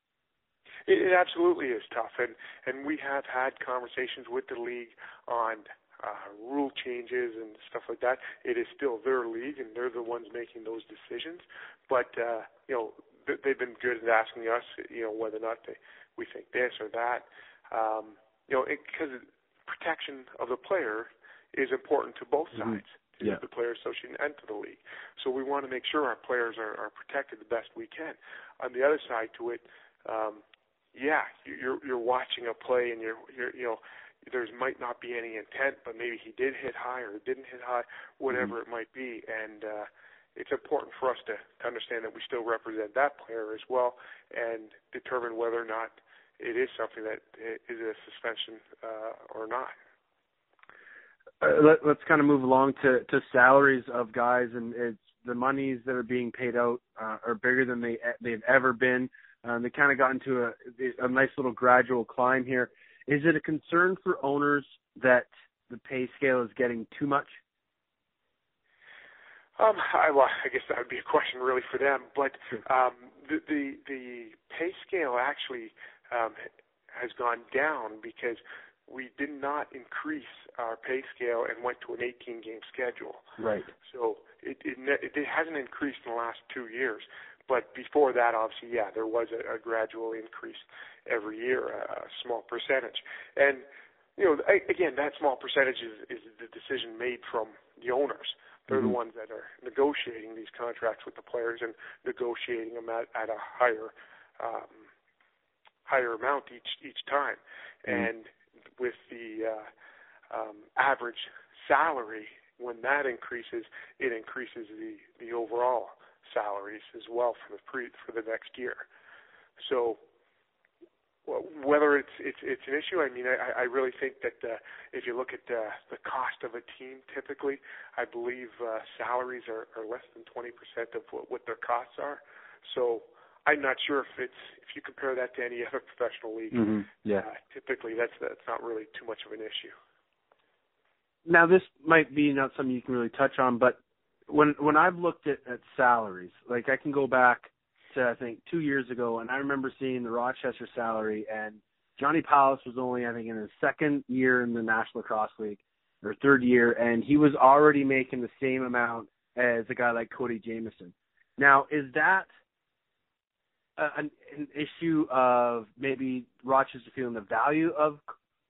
It, it absolutely is tough, and and we have had conversations with the league on uh, rule changes and stuff like that. It is still their league, and they're the ones making those decisions. But uh, you know, th- they've been good at asking us, you know, whether or not they, we think this or that. Um, you know, because protection of the player is important to both Mhm. sides. To Yeah. the player association and to the league. So we want to make sure our players are, are protected the best we can. On the other side to it, um, yeah, you- you're you're watching a play and you're you're you know there's might not be any intent, but maybe he did hit high or didn't hit high, whatever it might be, and uh, it's important for us to, to understand that we still represent that player as well and determine whether or not it is something that is a suspension uh, or not. Uh, let, let's kind of move along to to salaries of guys, and it's the monies that are being paid out uh, are bigger than they they've ever been. Um, they kind of got into a a nice little gradual climb here. Is it a concern for owners that the pay scale is getting too much? Um, I, well, I guess that would be a question really for them. But um, the, the the pay scale actually um, has gone down because we did not increase our pay scale and went to an 18 game schedule. Right. So it it, it hasn't increased in the last two years. But before that, obviously, yeah, there was a, a gradual increase every year, a, a small percentage. And you know, a- again, that small percentage is, is the decision made from the owners. They're Mhm. the ones that are negotiating these contracts with the players and negotiating them at, at a higher um, higher amount each each time. Mhm. And with the uh, um, average salary, when that increases, it increases the the overall salaries as well for the pre for the next year. So whether it's it's it's an issue, I mean, I, I really think that uh, if you look at uh, the cost of a team, typically, I believe uh, salaries are, are less than twenty percent of what, what their costs are. So I'm not sure if it's if you compare that to any [laughs] other professional league. Mm-hmm. Yeah. Uh, typically, that's that's not really too much of an issue. Now this might be not something you can really touch on, but when when I've looked at, at salaries, like I can go back to I think two years ago, and I remember seeing the Rochester salary, and Johnny Powless was only I think in his second year in the National Lacrosse League or third year, and he was already making the same amount as a guy like Cody Jamieson. Now, is that a, an, an issue of maybe Rochester feeling the value of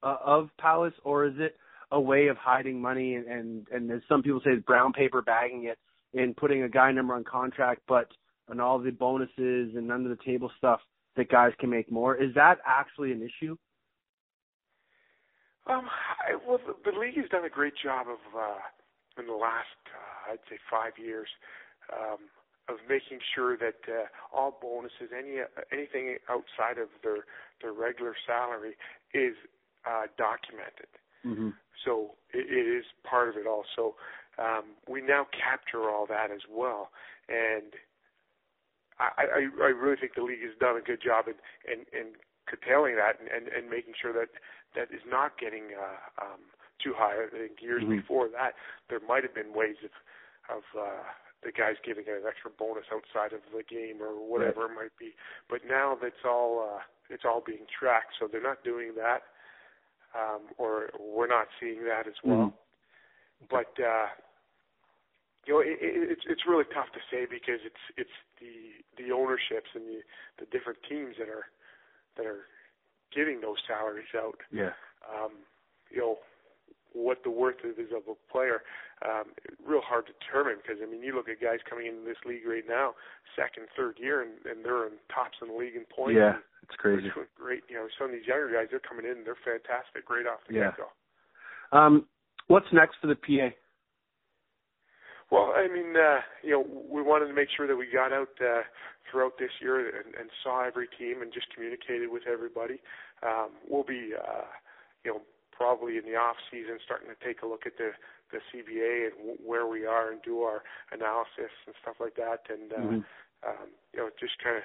uh, of Powless, or is it a way of hiding money and, and and as some people say, it's brown paper bagging it and putting a guy number on contract, but on all the bonuses and under the table stuff that guys can make more. Is that actually an issue? Um, I, well, the, the league has done a great job of uh, in the last, uh, I'd say, five years, um, of making sure that uh, all bonuses, any uh, anything outside of their their regular salary, is uh, documented. Mm-hmm. So it, it, is part of it also. Um, we now capture all that as well, and I, I, I really think the league has done a good job in, in, in curtailing that and, and, and making sure that that is not getting uh, um, too high. I think years Mhm. before that, there might have been ways of of uh, the guys giving an extra bonus outside of the game or whatever it might be. But now that's all uh, it's all being tracked, so they're not doing that, um, or we're not seeing that as well. But uh, you know, it, it, it's it's really tough to say because it's it's the the ownerships and the the different teams that are that are giving those salaries out. Yeah. Um, you know what the worth of is of a player. Um, real hard to determine because I mean you look at guys coming into this league right now, second, third year, and, and they're in tops in the league in points. Yeah, it's crazy. great. You know, some of these younger guys, they're coming in, and they're fantastic right off the Yeah. get go. Um, what's next for the PA? Well, I mean, uh, you know, we wanted to make sure that we got out uh, throughout this year and, and saw every team and just communicated with everybody. Um, we'll be, uh, you know, probably in the off season starting to take a look at the the CBA and w- where we are and do our analysis and stuff like that, and uh, Mhm. um, you know, just kind of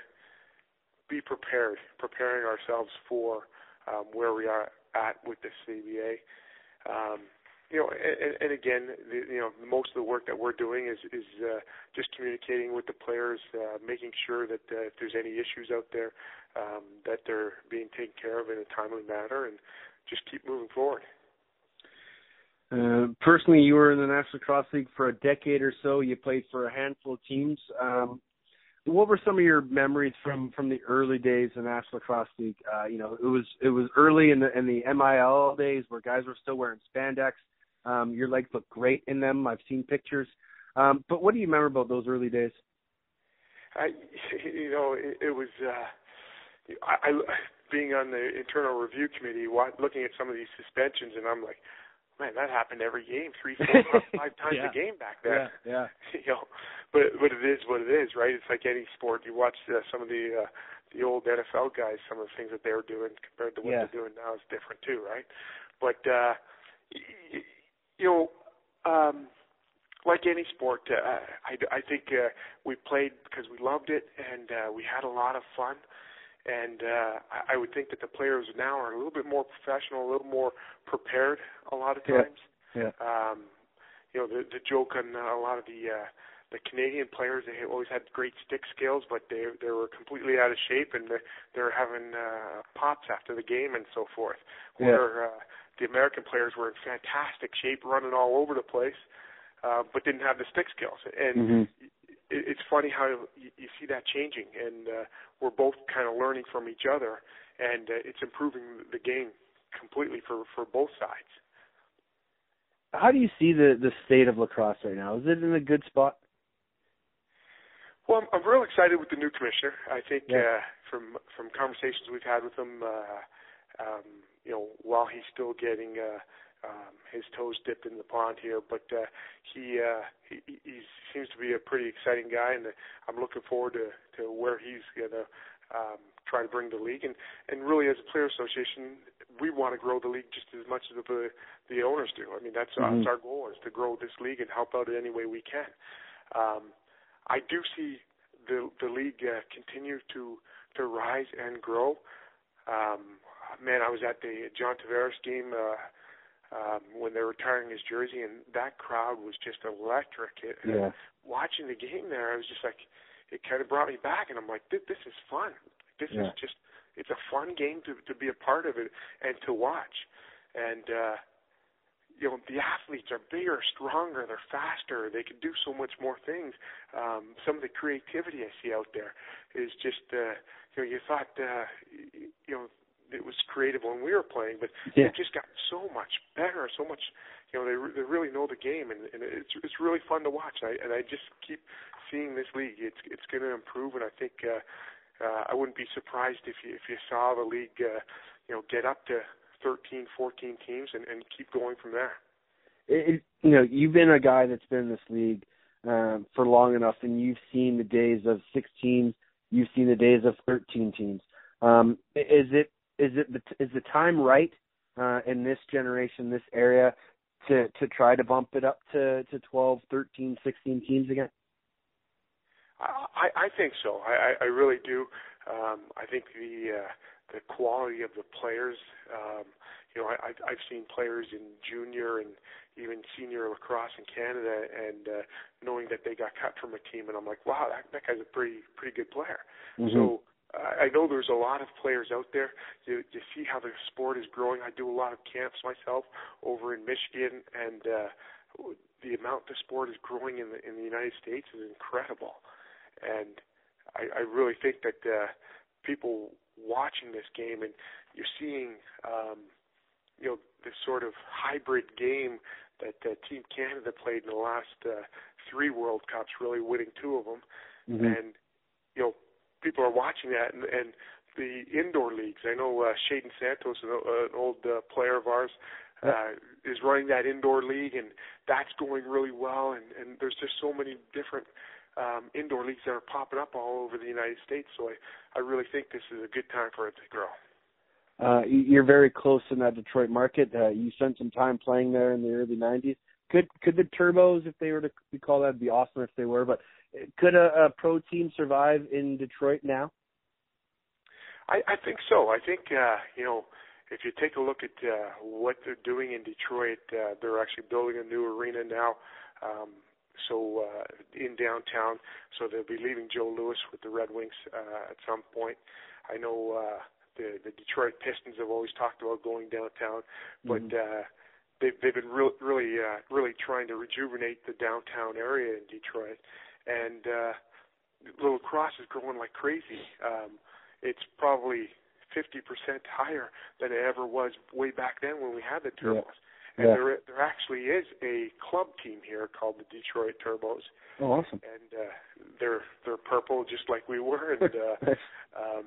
be prepared, preparing ourselves for um, where we are at with the CBA. Um, you know, and, and again, the, you know, most of the work that we're doing is is uh, just communicating with the players, uh, making sure that uh, if there's any issues out there, um, that they're being taken care of in a timely manner, and just keep moving forward. Uh, personally, you were in the National Lacrosse League for a decade or so. You played for a handful of teams. Um, what were some of your memories from from the early days of National Lacrosse League? Uh, you know, it was it was early in the in the MILL days where guys were still wearing spandex. Um, your legs look great in them. I've seen pictures. Um, but what do you remember about those early days? I, [laughs] you know, it, it was uh, I, I being on the internal review committee, looking at some of these suspensions, and I'm like, man, that happened every game, three, four, five [laughs] times Yeah. a game back then. yeah. [laughs] you know, but but it is what it is, right? It's like any sport. You watch uh, some of the uh, the old NFL guys, some of the things that they were doing compared to what Yeah. they're doing now is different too, right? But uh, y- y- you know, um, like any sport, uh, I I think uh, we played because we loved it and uh, we had a lot of fun. And uh, I would think that the players now are a little bit more professional, a little more prepared a lot of times Yeah. um, you know, the the joke on uh, a lot of the uh, the Canadian players, they always had great stick skills, but they they were completely out of shape, and they they were having uh, pops after the game and so forth. Yeah. Where uh, the American players were in fantastic shape, running all over the place, uh, but didn't have the stick skills. And Mhm. It, it's funny how you, you see that changing, and uh, we're both kind of learning from each other, and uh, it's improving the game completely for for both sides. How do you see the the state of lacrosse right now? Is it in a good spot? Well, I'm, I'm real excited with the new commissioner. I think Yeah. uh, from from conversations we've had with him, uh, um, you know, while he's still getting uh, um, his toes dipped in the pond here, but uh, he, uh, he he seems to be a pretty exciting guy, and I'm looking forward to to where he's gonna um, try to bring the league. And and really, as a player association, we want to grow the league just as much as the the owners do. I mean, that's Mhm. that's our goal is to grow this league and help out in any way we can. Um, I do see the the league uh, continue to to rise and grow. Um, man, I was at the John Tavares game uh, um, when they were retiring his jersey, and that crowd was just electric. It, and Yeah. watching the game there, I was just like, it kind of brought me back, and I'm like, this, this is fun. This Yeah. is just, it's a fun game to to be a part of it and to watch. And uh, you know, the athletes are bigger, stronger, they're faster, they can do so much more things. Um, some of the creativity I see out there is just, uh, you know, you thought, uh, you know, it was creative when we were playing, but Yeah. they've just gotten so much better, so much, you know, they re- they really know the game, and, and it's it's really fun to watch. And I and I just keep seeing this league. It's it's going to improve, and I think uh, uh, I wouldn't be surprised if you if you saw the league, uh, you know, get up to 13, 14 teams and, and keep going from there. it, it- you know, you've been a guy that's been in this league um, for long enough, and you've seen the days of six teams. You've seen the days of thirteen teams. Um, is it is it the, is the time right uh, in this generation, this area, to to try to bump it up to to 12, 13, 16 teams again? I, I think so. I, I, really do. Um, I think the uh, the quality of the players. Um, you know, I, I've seen players in junior and even senior lacrosse in Canada, and uh, knowing that they got cut from a team, and I'm like, wow, that, that guy's a pretty pretty good player. Mhm. So I I know there's a lot of players out there. You, you see how the sport is growing. I do a lot of camps myself over in Michigan, and uh, the amount the sport is growing in the in the United States is incredible. And I, I really think that uh, people watching this game, and you're seeing, um, you know, this sort of hybrid game that uh, Team Canada played in the last uh, three World Cups, really winning two of them Mhm. and you know people are watching that and, and the indoor leagues. I know uh, Shaden Santos, an, an old uh, player of ours, uh, is running that indoor league, and that's going really well. And, and there's just so many different um, indoor leagues that are popping up all over the United States. So I, I really think this is a good time for it to grow. Uh, you- you're very close in that Detroit market. Uh, you spent some time playing there in the early '90s. Could could the Turbos, if they were to be called, that'd be awesome if they were. But could a, a pro team survive in Detroit now? I, I think so. I think uh, you know if you take a look at uh, what they're doing in Detroit, uh, they're actually building a new arena now. Um, so uh, in downtown, so they'll be leaving Joe Louis with the Red Wings uh, at some point. I know uh, the the Detroit Pistons have always talked about going downtown, but Mhm. uh, they've they've been real, really uh, really trying to rejuvenate the downtown area in Detroit, and uh, lacrosse is growing like crazy. Um, it's probably 50% higher than it ever was way back then when we had the Turbos. And Yeah. there there actually is a club team here called the Detroit Turbos, Oh, awesome. and uh, they're they're purple just like we were. And [laughs] uh, um,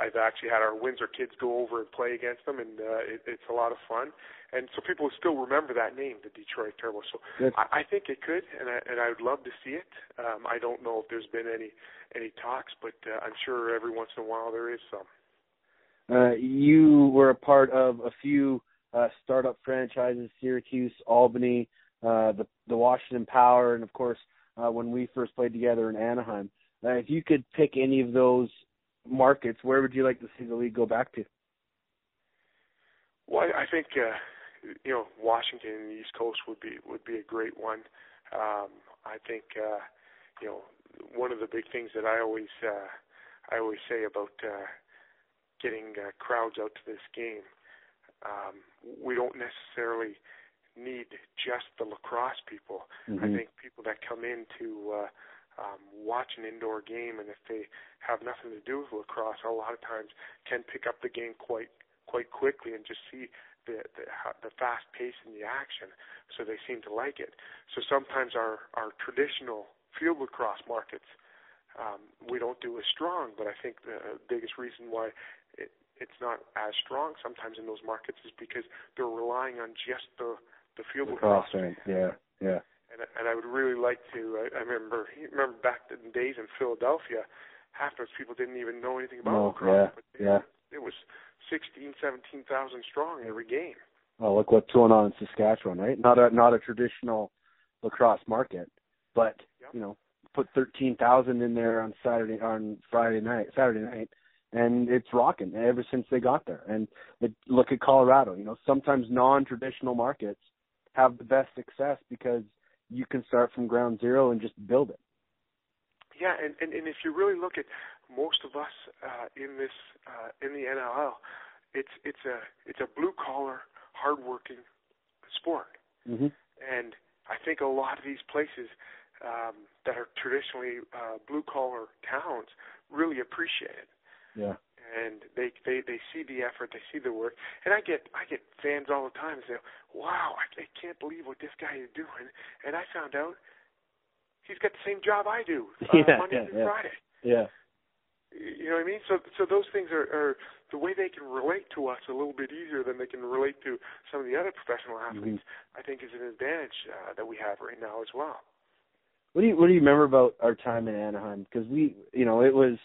I've actually had our Windsor kids go over and play against them, and uh, it, it's a lot of fun. And so people still remember that name, the Detroit Turbos. So Good. I, I think it could, and I, and I would love to see it. Um, I don't know if there's been any any talks, but uh, I'm sure every once in a while there is some. Uh, you were a part of a few uh, startup franchises: Syracuse, Albany, uh, the the Washington Power, and of course, uh, when we first played together in Anaheim. Uh, if you could pick any of those markets, where would you like to see the league go back to? Well, I I think uh, you know Washington and the East Coast would be would be a great one. Um, I think uh, you know one of the big things that I always uh, I always say about uh, getting uh, crowds out to this game. Um, we don't necessarily need just the lacrosse people. I Mhm. think people that come in to uh, um, watch an indoor game, and if they have nothing to do with lacrosse, a lot of times can pick up the game quite quite quickly and just see the the, how, the fast pace and the action. So they seem to like it. So sometimes our our traditional field lacrosse markets um, we don't do as strong, but I think the biggest reason why it, it's not as strong sometimes in those markets is because they're relying on just the the field lacrosse. right. Yeah, yeah. And and I would really like to. I, I remember remember back in the days in Philadelphia, half those people didn't even know anything about No, lacrosse. yeah, yeah. It was sixteen, seventeen thousand strong every game. Oh, look what's going on in Saskatchewan, right? Not a not a traditional lacrosse market, but Yep. you know, put thirteen thousand in there on Saturday on Friday night, Saturday night, and it's rocking ever since they got there. And it, look at Colorado. You know, sometimes non-traditional markets have the best success because you can start from ground zero and just build it. Yeah, and, and and if you really look at most of us uh, in this uh, in the NLL, it's it's a it's a blue collar, hardworking sport, hmm and I think a lot of these places um, that are traditionally uh, blue collar towns really appreciate it. Yeah. And they they they see the effort, they see the work, and I get I get fans all the time say, "Wow, I, I can't believe what this guy is doing," and I found out he's got the same job I do, [laughs] uh, Yeah, Monday yeah, through yeah. Friday. Yeah. You know what I mean? So so those things are, are the way they can relate to us a little bit easier than they can relate to some of the other professional athletes. I think is an advantage uh, that we have right now as well. What do you What do you remember about our time in Anaheim? Because we, you know, it was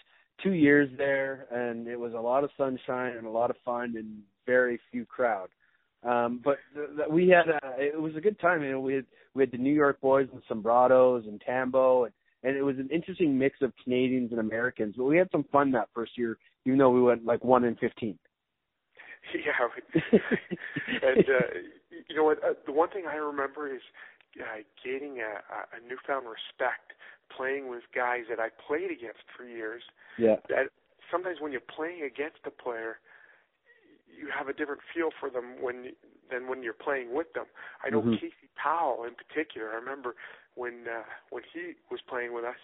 two years there, and it was a lot of sunshine and a lot of fun and very few crowd. Um, but th- th- we had a, it was a good time. You know, we had we had the New York boys and Sombrados and Tambo, and and it was an interesting mix of Canadians and Americans. But we had some fun that first year, even though we went like one in fifteen. [laughs] Yeah, [laughs] and uh, you know what? Uh, the one thing I remember is uh, gaining a, a newfound respect playing with guys that I played against for years. Yeah. That sometimes when you're playing against a player, you have a different feel for them when than when you're playing with them. I know Mhm. Casey Powell in particular. I remember when uh, when he was playing with us.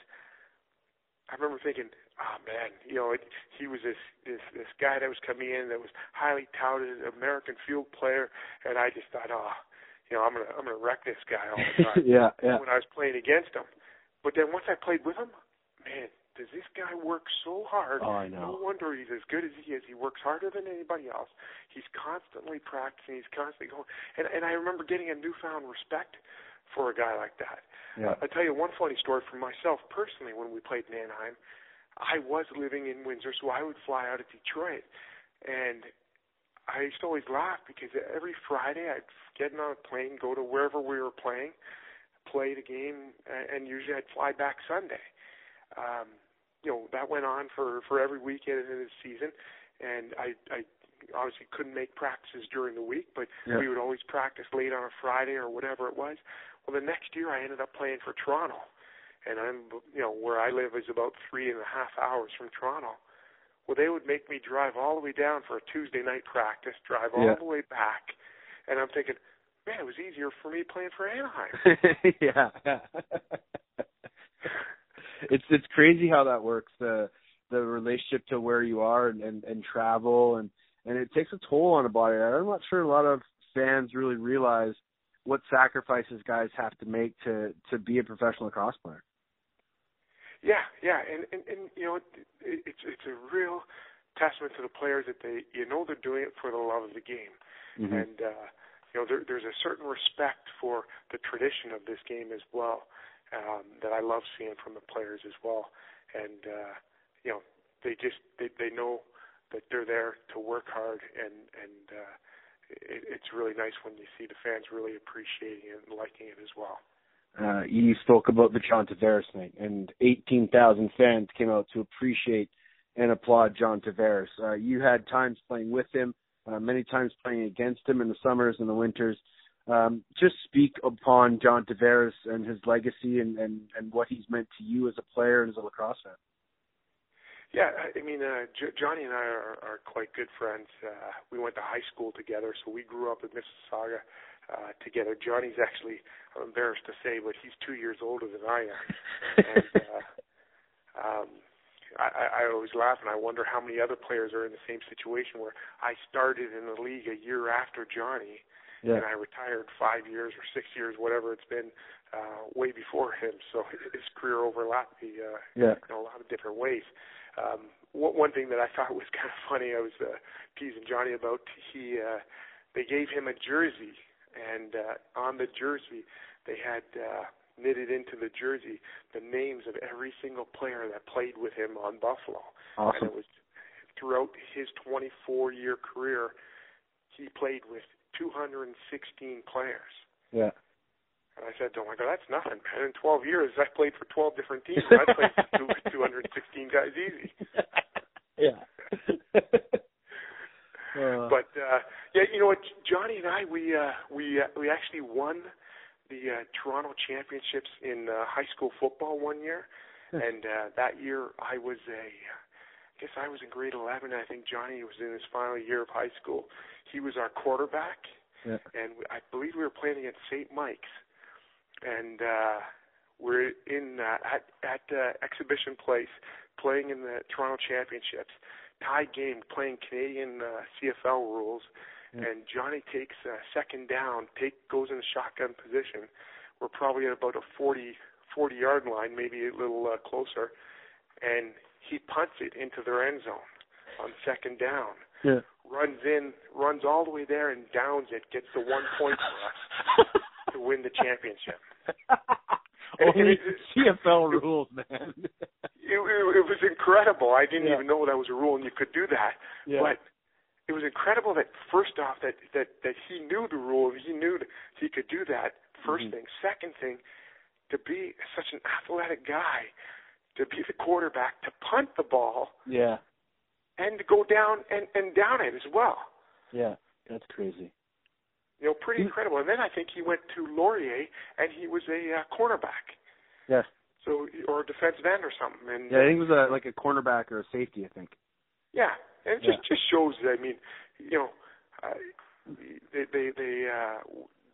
I remember thinking, oh man, you know, it, he was this this this guy that was coming in that was highly touted American field player, and I just thought, oh, you know, I'm gonna I'm gonna wreck this guy all the [laughs] time yeah, yeah. when I was playing against him. But then once I played with him, man, does this guy work so hard? Oh, I No wonder he's as good as he is. He works harder than anybody else. He's constantly practicing. He's constantly going. And and I remember getting a newfound respect for a guy like that. Yeah. I'll tell you one funny story from myself personally when we played in Anaheim. I was living in Windsor, so I would fly out of Detroit. And I used to always laugh because every Friday I'd get on a plane, go to wherever we were playing, play the game, and usually I'd fly back Sunday. Um, you know, that went on for, for every weekend in the season. And I, I obviously couldn't make practices during the week, but Yeah. we would always practice late on a Friday or whatever it was. Well, the next year I ended up playing for Toronto, and I'm you know where I live is about three and a half hours from Toronto. Well, they would make me drive all the way down for a Tuesday night practice, drive all Yeah. the way back, and I'm thinking, man, it was easier for me playing for Anaheim. [laughs] yeah. [laughs] it's it's crazy how that works. The the relationship to where you are and, and, and travel and and it takes a toll on a body. I'm not sure a lot of fans really realize what sacrifices guys have to make to to be a professional lacrosse player. Yeah, yeah, and and, and you know, it, it, it's it's a real testament to the players that they you know they're doing it for the love of the game, Mm-hmm. and uh, you know there, there's a certain respect for the tradition of this game as well um, that I love seeing from the players as well, and uh, you know they just they they know that they're there to work hard and and uh, it, it's really nice when you see the fans really appreciating it and liking it as well. Uh, you spoke about the John Tavares night, and 18,000 fans came out to appreciate and applaud John Tavares. Uh, you had times playing with him, uh, many times playing against him in the summers and the winters. Um, just speak upon John Tavares and his legacy and, and, and what he's meant to you as a player and as a lacrosse fan. Yeah, I mean, uh, J- Johnny and I are, are quite good friends. Uh, we went to high school together, so we grew up in Mississauga uh, together. Johnny's actually, I'm embarrassed to say, but he's two years older than I am. [laughs] and uh, um, I, I always laugh, and I wonder how many other players are in the same situation where I started in the league a year after Johnny, and I retired five years or six years, whatever it's been, uh, way before him. [laughs] So his career overlapped the uh, yeah, in a lot of different ways. Um, one one thing that I [laughs] thought was kind of funny, I was uh, teasing Johnny about. He uh, they gave him a jersey, and uh, on the jersey they had uh, knitted into the jersey the names of every single player that played with him on Buffalo. Awesome. And it was throughout his 24 year career, he played with 216 players. Yeah, And I said to him, I go, that's nothing, man. In 12 years, I played for 12 different teams. [laughs] I played for 216 guys easy. [laughs] yeah. [laughs] uh, But uh, yeah, you know what, Johnny and I, we uh, we uh, we actually won the uh, Toronto championships in uh, high school football one year, Hmm. and uh, that year I was a, I guess I was in grade 11. I think Johnny was in his final year of high school. He was our quarterback, yeah. and I believe we were playing against St. Mike's, and uh, we're in uh, at at uh, Exhibition Place playing in the Toronto Championships, tie game, playing Canadian uh, CFL rules, Yeah. and Johnny takes uh, second down, take goes in the shotgun position. We're probably at about a 40 40 yard line, maybe a little uh, closer, and he punts it into their end zone on second down yeah. runs in, runs all the way there and downs it, gets the one point for us to win the championship. [laughs] Only it- it- CFL rules, man. [laughs] It, it, it was incredible. I didn't Yeah. even know that was a rule and you could do that. yeah. But it was incredible that first off that that that he knew the rules. He knew that he could do that. 1st Mhm. thing. Second thing, to be such an athletic guy, to be the quarterback, to punt the ball Yeah. and to go down and and down it as well. Yeah. That's crazy. You know, pretty incredible. And then I think he went to Laurier and he was a uh, cornerback. Yeah. So or a defensive end or something. And Yeah, I think it was a like a cornerback or a safety, I think. Yeah, and it Yeah. just just shows. That I mean, you know, uh, they they they uh,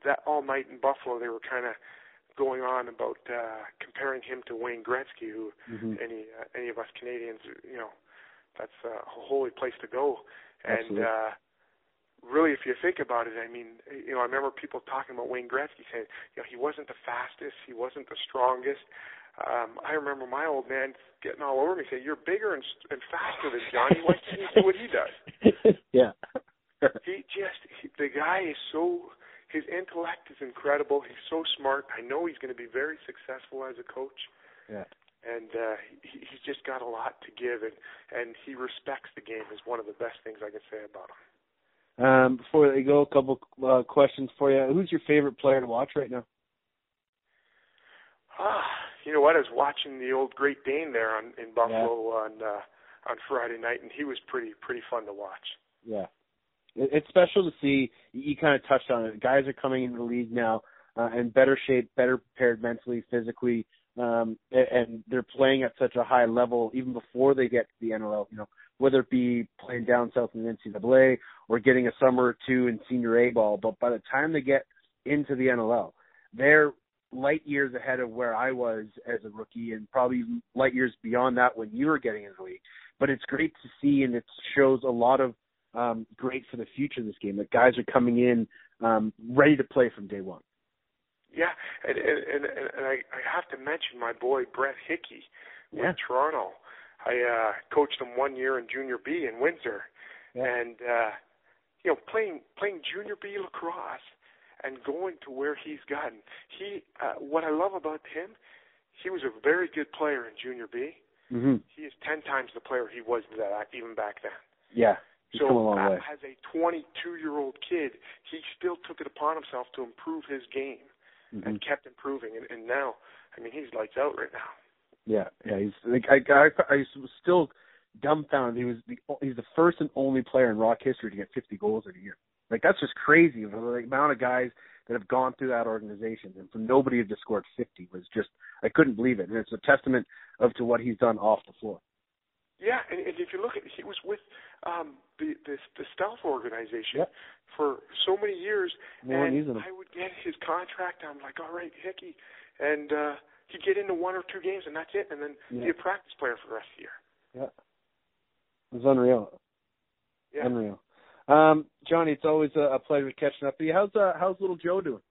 that all night in Buffalo they were kind of going on about uh, comparing him to Wayne Gretzky, who Mhm. any uh, any of us Canadians, you know, that's a holy place to go. And uh, really, if you think about it, I mean, you know, I remember people talking about Wayne Gretzky saying, you know, he wasn't the fastest, he wasn't the strongest. Um, I remember my old man getting all over me saying, "You're bigger and, and faster than Johnny. Why can't you do what he does?" [laughs] yeah. He just he, the guy is so his intellect is incredible. He's so smart. I know he's going to be very successful as a coach, yeah. and uh, he, he's just got a lot to give, and and he respects the game. Is one of the best things I can say about him. Um, before they go, a couple uh, questions for you. Who's your favorite player to watch right now? Ah, you know what? I was watching the old Great Dane there on in Buffalo on uh, on Friday night, and he was pretty pretty fun to watch. Yeah. It, it's special to see. You kind of touched on it. Guys are coming into the league now uh, in better shape, better prepared mentally, physically, um, and they're playing at such a high level even before they get to the NLL. You know, whether it be playing down south in the NCAA or getting a summer or two in senior A ball. But by the time they get into the NLL, they're light years ahead of where I was as a rookie, and probably light years beyond that when you were getting into the league. But it's great to see, and it shows a lot of um, great for the future of this game. That guys are coming in um, ready to play from day one. Yeah, and and and, and I, I have to mention my boy Brett Hickey Yeah. with Toronto. I uh coached him one year in junior B in Windsor. Yeah. And uh you know, playing playing junior B lacrosse and going to where he's gotten. He uh what I love about him, he was a very good player in junior B. Mm-hmm. He is ten times the player he was that even back then. Yeah, he's so come a long uh, as a 22 year old kid, he still took it upon himself to improve his game Mhm. and kept improving. And, and now, I mean, he's lights out right now. Yeah, yeah. He's like I, I, I was still dumbfounded. He was the he's the first and only player in Rock history to get 50 goals in a year. Like that's just crazy. The amount of guys that have gone through that organization, and for nobody to scored 50 was just I couldn't believe it. And it's a testament of to what he's done off the floor. Yeah, and, and if you look at, he was with um, the the the Stealth organization Yep. for so many years, weren't and. I would get his contract. I'm like, all right, Hickey, and uh, he'd get into one or two games, and that's it, and then Yeah. be a practice player for the rest of the year. Yeah, it was unreal. Yeah. Unreal. Um, Johnny, it's always a, a pleasure catching up with you. How's uh, how's little Joe doing?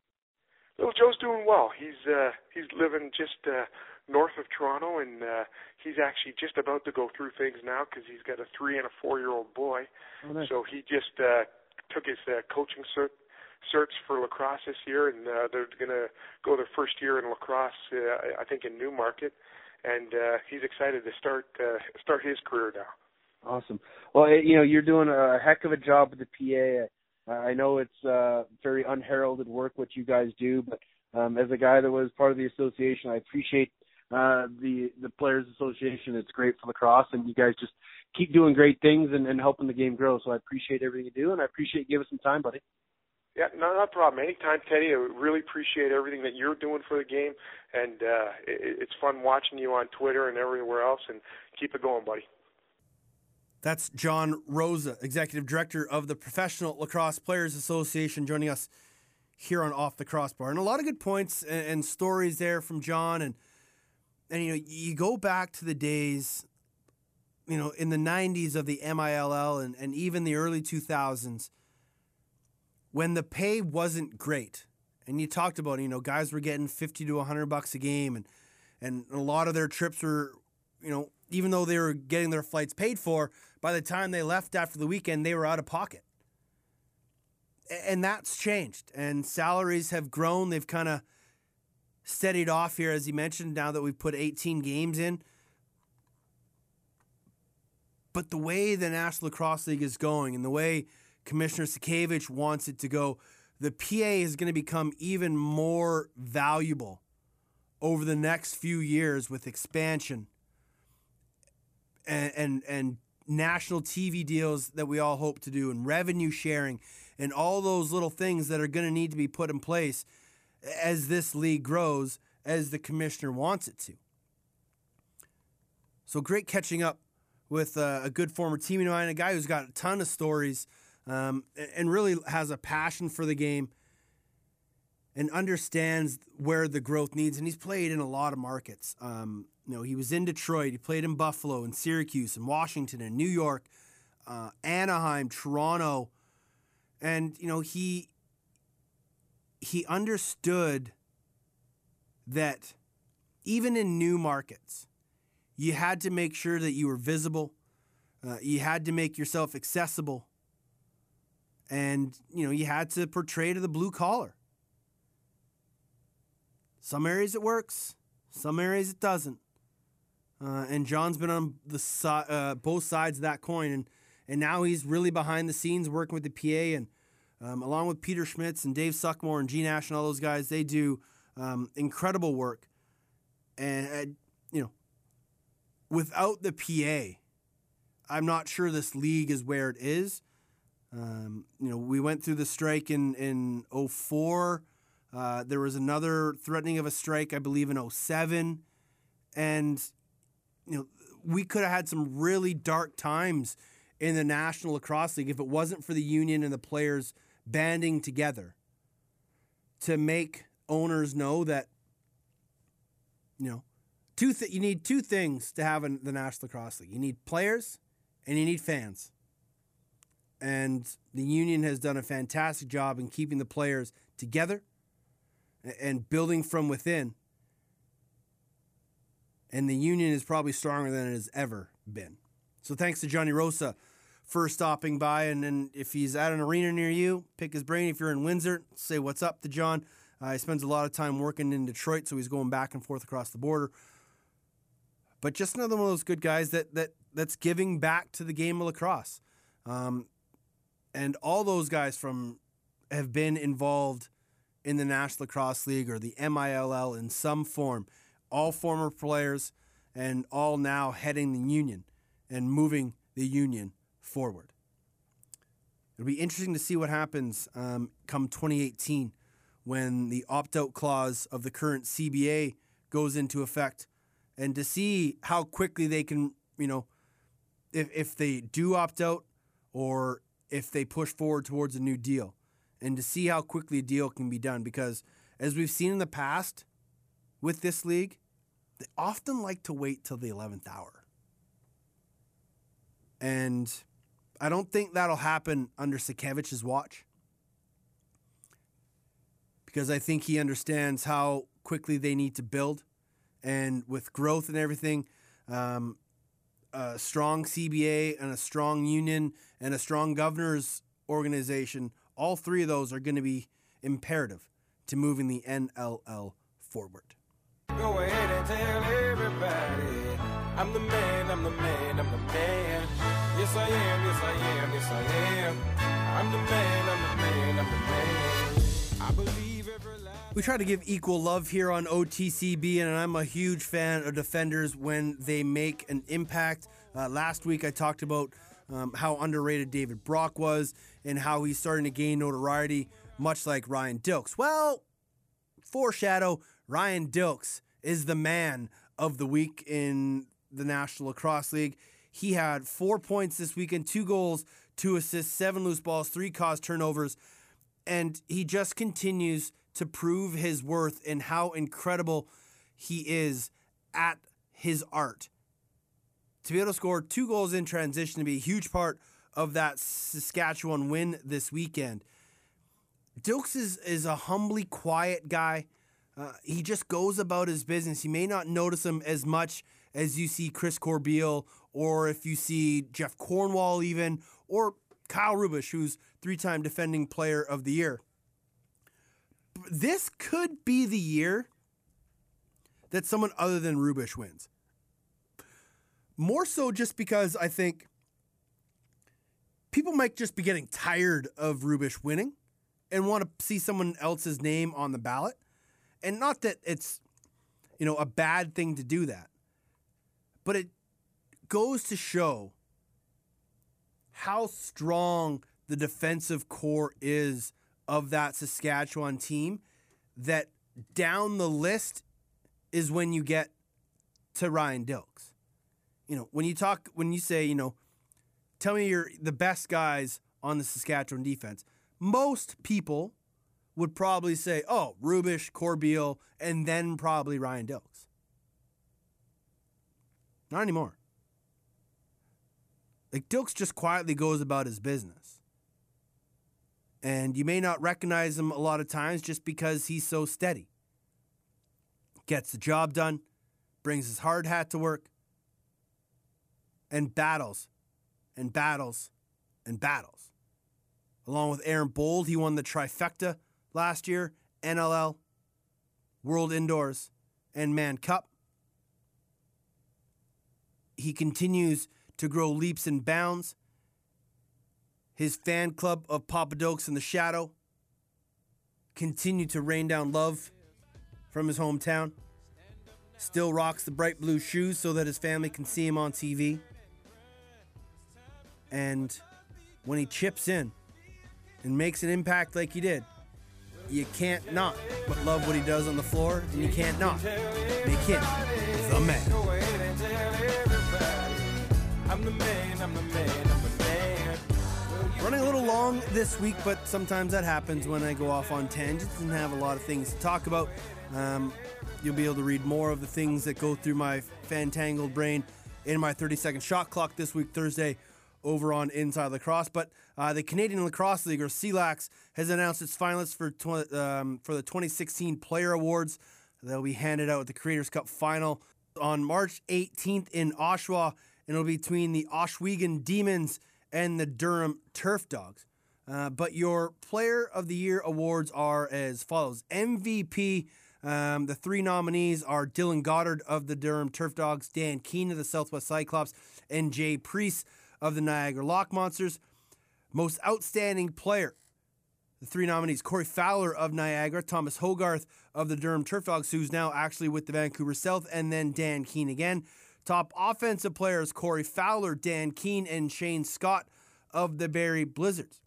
Little Joe's doing well. He's uh he's living just uh north of Toronto and uh he's actually just about to go through things now cuz he's got a 3 and a 4 year old boy. Oh, nice. So he just uh took his uh, coaching cert search for lacrosse this year and uh they're going to go their first year in lacrosse uh, I think in Newmarket and uh he's excited to start uh start his career now. Awesome. Well, eh, you know, you're doing a heck of a job with the PA. I know it's uh, very unheralded work what you guys do, but um, as a guy that was part of the association, I appreciate uh, the the Players Association. It's great for lacrosse, and you guys just keep doing great things and, and helping the game grow. So I appreciate everything you do, and I appreciate you giving us some time, buddy. Yeah, no, not a problem. Anytime, Teddy. I really appreciate everything that you're doing for the game, and uh, it, it's fun watching you on Twitter and everywhere else. And keep it going, buddy. That's John Rosa, Executive Director of the Professional Lacrosse Players Association, joining us here on Off the Crossbar. And a lot of good points and, and stories there from John. And, and, you know, you go back to the days, you know, in the 90s of the MILL and, and even the early 2000s when the pay wasn't great. And you talked about, you know, guys were getting 50 to 100 bucks a game and, and a lot of their trips were, you know, even though they were getting their flights paid for, by the time they left after the weekend, they were out of pocket. And that's changed. And salaries have grown. They've kind of steadied off here, as you mentioned, now that we've put 18 games in. But the way the National Lacrosse League is going and the way Commissioner Sakiewicz wants it to go, the PA is going to become even more valuable over the next few years with expansion and and, and national TV deals that we all hope to do and revenue sharing and all those little things that are going to need to be put in place as this league grows as the commissioner wants it to. So great catching up with uh, a good former teammate of mine, a guy who's got a ton of stories um, and really has a passion for the game and understands where the growth needs. And he's played in a lot of markets. Um, you know, he was in Detroit, he played in Buffalo, and Syracuse, and Washington, and New York, uh, Anaheim, Toronto, and you know he he understood that even in new markets, you had to make sure that you were visible. Uh, you had to make yourself accessible. And, you know, you had to portray to the blue collar. Some areas it works, some areas it doesn't. Uh, and John's been on the si- uh, both sides of that coin, and and now he's really behind the scenes working with the PA, and um, along with Peter Schmitz and Dave Suckmore and Gene Ash and all those guys, they do um, incredible work. And uh, you know, without the PA, I'm not sure this league is where it is. Um, you know, we went through the strike in in 04. Uh, there was another threatening of a strike, I believe, in 07. And you know, we could have had some really dark times in the National Lacrosse League if it wasn't for the union and the players banding together to make owners know that you know two th- you need two things to have in the National Lacrosse League. You need players and you need fans. And the union has done a fantastic job in keeping the players together and building from within and the union is probably stronger than it has ever been. So thanks to Johnny Rosa for stopping by. And then if he's at an arena near you, pick his brain. If you're in Windsor, say what's up to John. Uh, he spends a lot of time working in Detroit, so he's going back and forth across the border. But just another one of those good guys that that that's giving back to the game of lacrosse. Um, and all those guys from have been involved in the National Lacrosse League or the MILL in some form. All former players and all now heading the union and moving the union forward. It'll be interesting to see what happens um, come 2018 when the opt out clause of the current CBA goes into effect and to see how quickly they can, you know, if, if they do opt out or if they push forward towards a new deal and to see how quickly a deal can be done because as we've seen in the past with this league, they often like to wait till the 11th hour. And I don't think that'll happen under Sakiewicz's watch because I think he understands how quickly they need to build. And with growth and everything, um, a strong CBA and a strong union and a strong governor's organization, all three of those are going to be imperative to moving the NLL forward. Go ahead and tell everybody I'm the man, I'm the man, I'm the man. Yes, I am, yes, I am, yes, I am. I'm the man, I'm the man, I'm the man. I believe every last. We try to give equal love here on OTCB, and I'm a huge fan of defenders when they make an impact. Uh, last week, I talked about um, how underrated David Brock was and how he's starting to gain notoriety, much like Ryan Dilks. Well, foreshadow Ryan Dilks is the man of the week in the National Lacrosse League. He had four points this weekend, two goals, two assists, seven loose balls, three caused turnovers, and he just continues to prove his worth and how incredible he is at his art. To be able to score two goals in transition to be a huge part of that Saskatchewan win this weekend. Dilks is, is a humbly quiet guy. Uh, he just goes about his business. You may not notice him as much as you see Chris Corbeil or if you see Jeff Cornwall, even, or Kyle Rubisch, who's three time defending player of the year. This could be the year that someone other than Rubisch wins. More so just because I think people might just be getting tired of Rubisch winning and want to see someone else's name on the ballot. And not that it's, you know, a bad thing to do that, but it goes to show how strong the defensive core is of that Saskatchewan team that down the list is when you get to Ryan Dilks. You know, when you talk when you say, you know, tell me you're the best guys on the Saskatchewan defense. Most people would probably say, oh, Rubisch, Corbeil, and then probably Ryan Dilks. Not anymore. Like Dilks just quietly goes about his business. And you may not recognize him a lot of times just because he's so steady. Gets the job done, brings his hard hat to work, and battles and battles and battles. Along with Aaron Bold, he won the trifecta last year NLL, World Indoors, and Mann Cup. He continues to grow leaps and bounds. His fan club of Papa Dokes in the Shadow continue to rain down love from his hometown. Still rocks the bright blue shoes so that his family can see him on TV. And when he chips in and makes an impact like he did, you can't not but love what he does on the floor, and you can't not make him the man. Running a little long this week, but sometimes that happens when I go off on tangents and have a lot of things to talk about. Um, you'll be able to read more of the things that go through my fantangled brain in my 30 second shot clock this week, Thursday, over on Inside Lacrosse. But uh, the Canadian Lacrosse League, or CLAX, has announced its finalists for, tw- um, for the 2016 Player Awards. They'll be handed out at the Creators Cup final on March 18th in Oshawa, and it'll be between the Ohsweken Demons and the Durham Turf Dogs. Uh, but your Player of the Year awards are as follows MVP. Um, the three nominees are Dylan Goddard of the Durham Turf Dogs, Dan Keene of the Southwest Cyclops, and Jay Priest of the Niagara Lock Monsters. Most outstanding player. The three nominees Corey Fowler of Niagara, Thomas Hogarth of the Durham Turf Dogs, who's now actually with the Vancouver Stealth, and then Dan Keene again. Top offensive players Corey Fowler, Dan Keene, and Shane Scott of the Barrie Blizzards.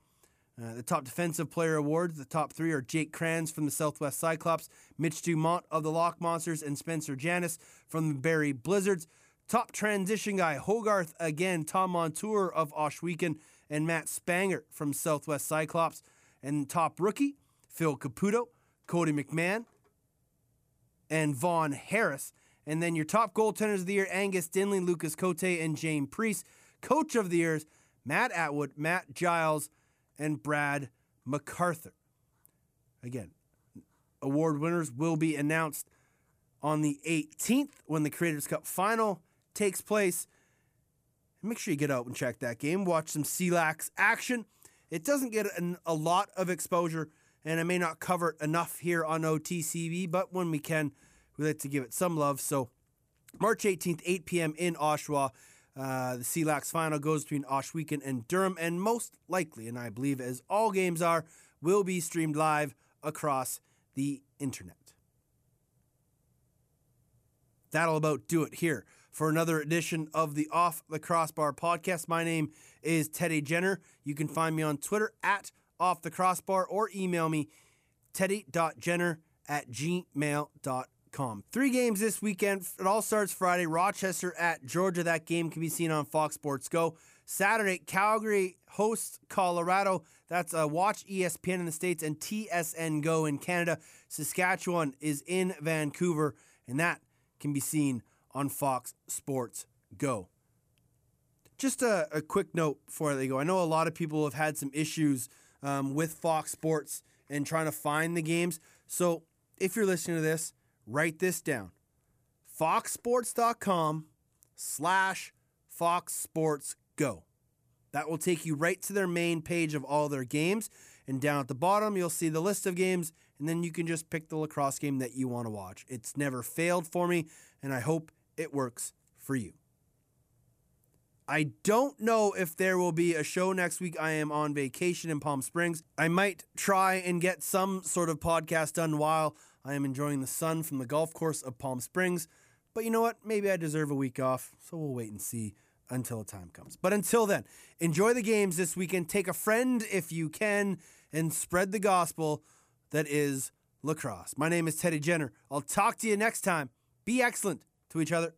Uh, the top defensive player awards, the top three are Jake Kranz from the Southwest Cyclops, Mitch Dumont of the Lock Monsters, and Spencer Janis from the Barrie Blizzards. Top transition guy, Hogarth again, Tom Montour of Ohsweken, and Matt Spanger from Southwest Cyclops. And top rookie, Phil Caputo, Cody McMahon, and Vaughn Harris. And then your top goaltenders of the year, Angus Dinley, Lucas Cote, and Jane Priest. Coach of the years, Matt Atwood, Matt Giles, and Brad MacArthur. Again, award winners will be announced on the 18th when the Creators Cup final takes place. Make sure you get out and check that game. Watch some CLAX action. It doesn't get an, a lot of exposure, and I may not cover it enough here on OTCB, but when we can, we like to give it some love. So, March 18th, 8 p.m. in Oshawa. Uh, the CLAX final goes between Ohsweken and Durham, and most likely, and I believe as all games are, will be streamed live across the internet. That'll about do it here for another edition of the Off the Crossbar podcast. My name is Teddy Jenner. You can find me on Twitter at Off the Crossbar or email me teddy.jenner at gmail.com. Three games this weekend. It all starts Friday. Rochester at Georgia. That game can be seen on Fox Sports Go. Saturday, Calgary hosts Colorado. That's uh, Watch ESPN in the States and TSN Go in Canada. Saskatchewan is in Vancouver, and that can be seen on Fox Sports Go. Just a, a quick note before they go. I know a lot of people have had some issues um, with Fox Sports and trying to find the games. So if you're listening to this, write this down. Foxsports.com slash Fox Sports Go. That will take you right to their main page of all their games. And down at the bottom, you'll see the list of games, and then you can just pick the lacrosse game that you want to watch. It's never failed for me, and I hope it works for you. I don't know if there will be a show next week. I am on vacation in Palm Springs. I might try and get some sort of podcast done while I am enjoying the sun from the golf course of Palm Springs. But you know what? Maybe I deserve a week off, so we'll wait and see until the time comes. But until then, enjoy the games this weekend. Take a friend if you can and spread the gospel that is lacrosse. My name is Teddy Jenner. I'll talk to you next time. Be excellent to each other.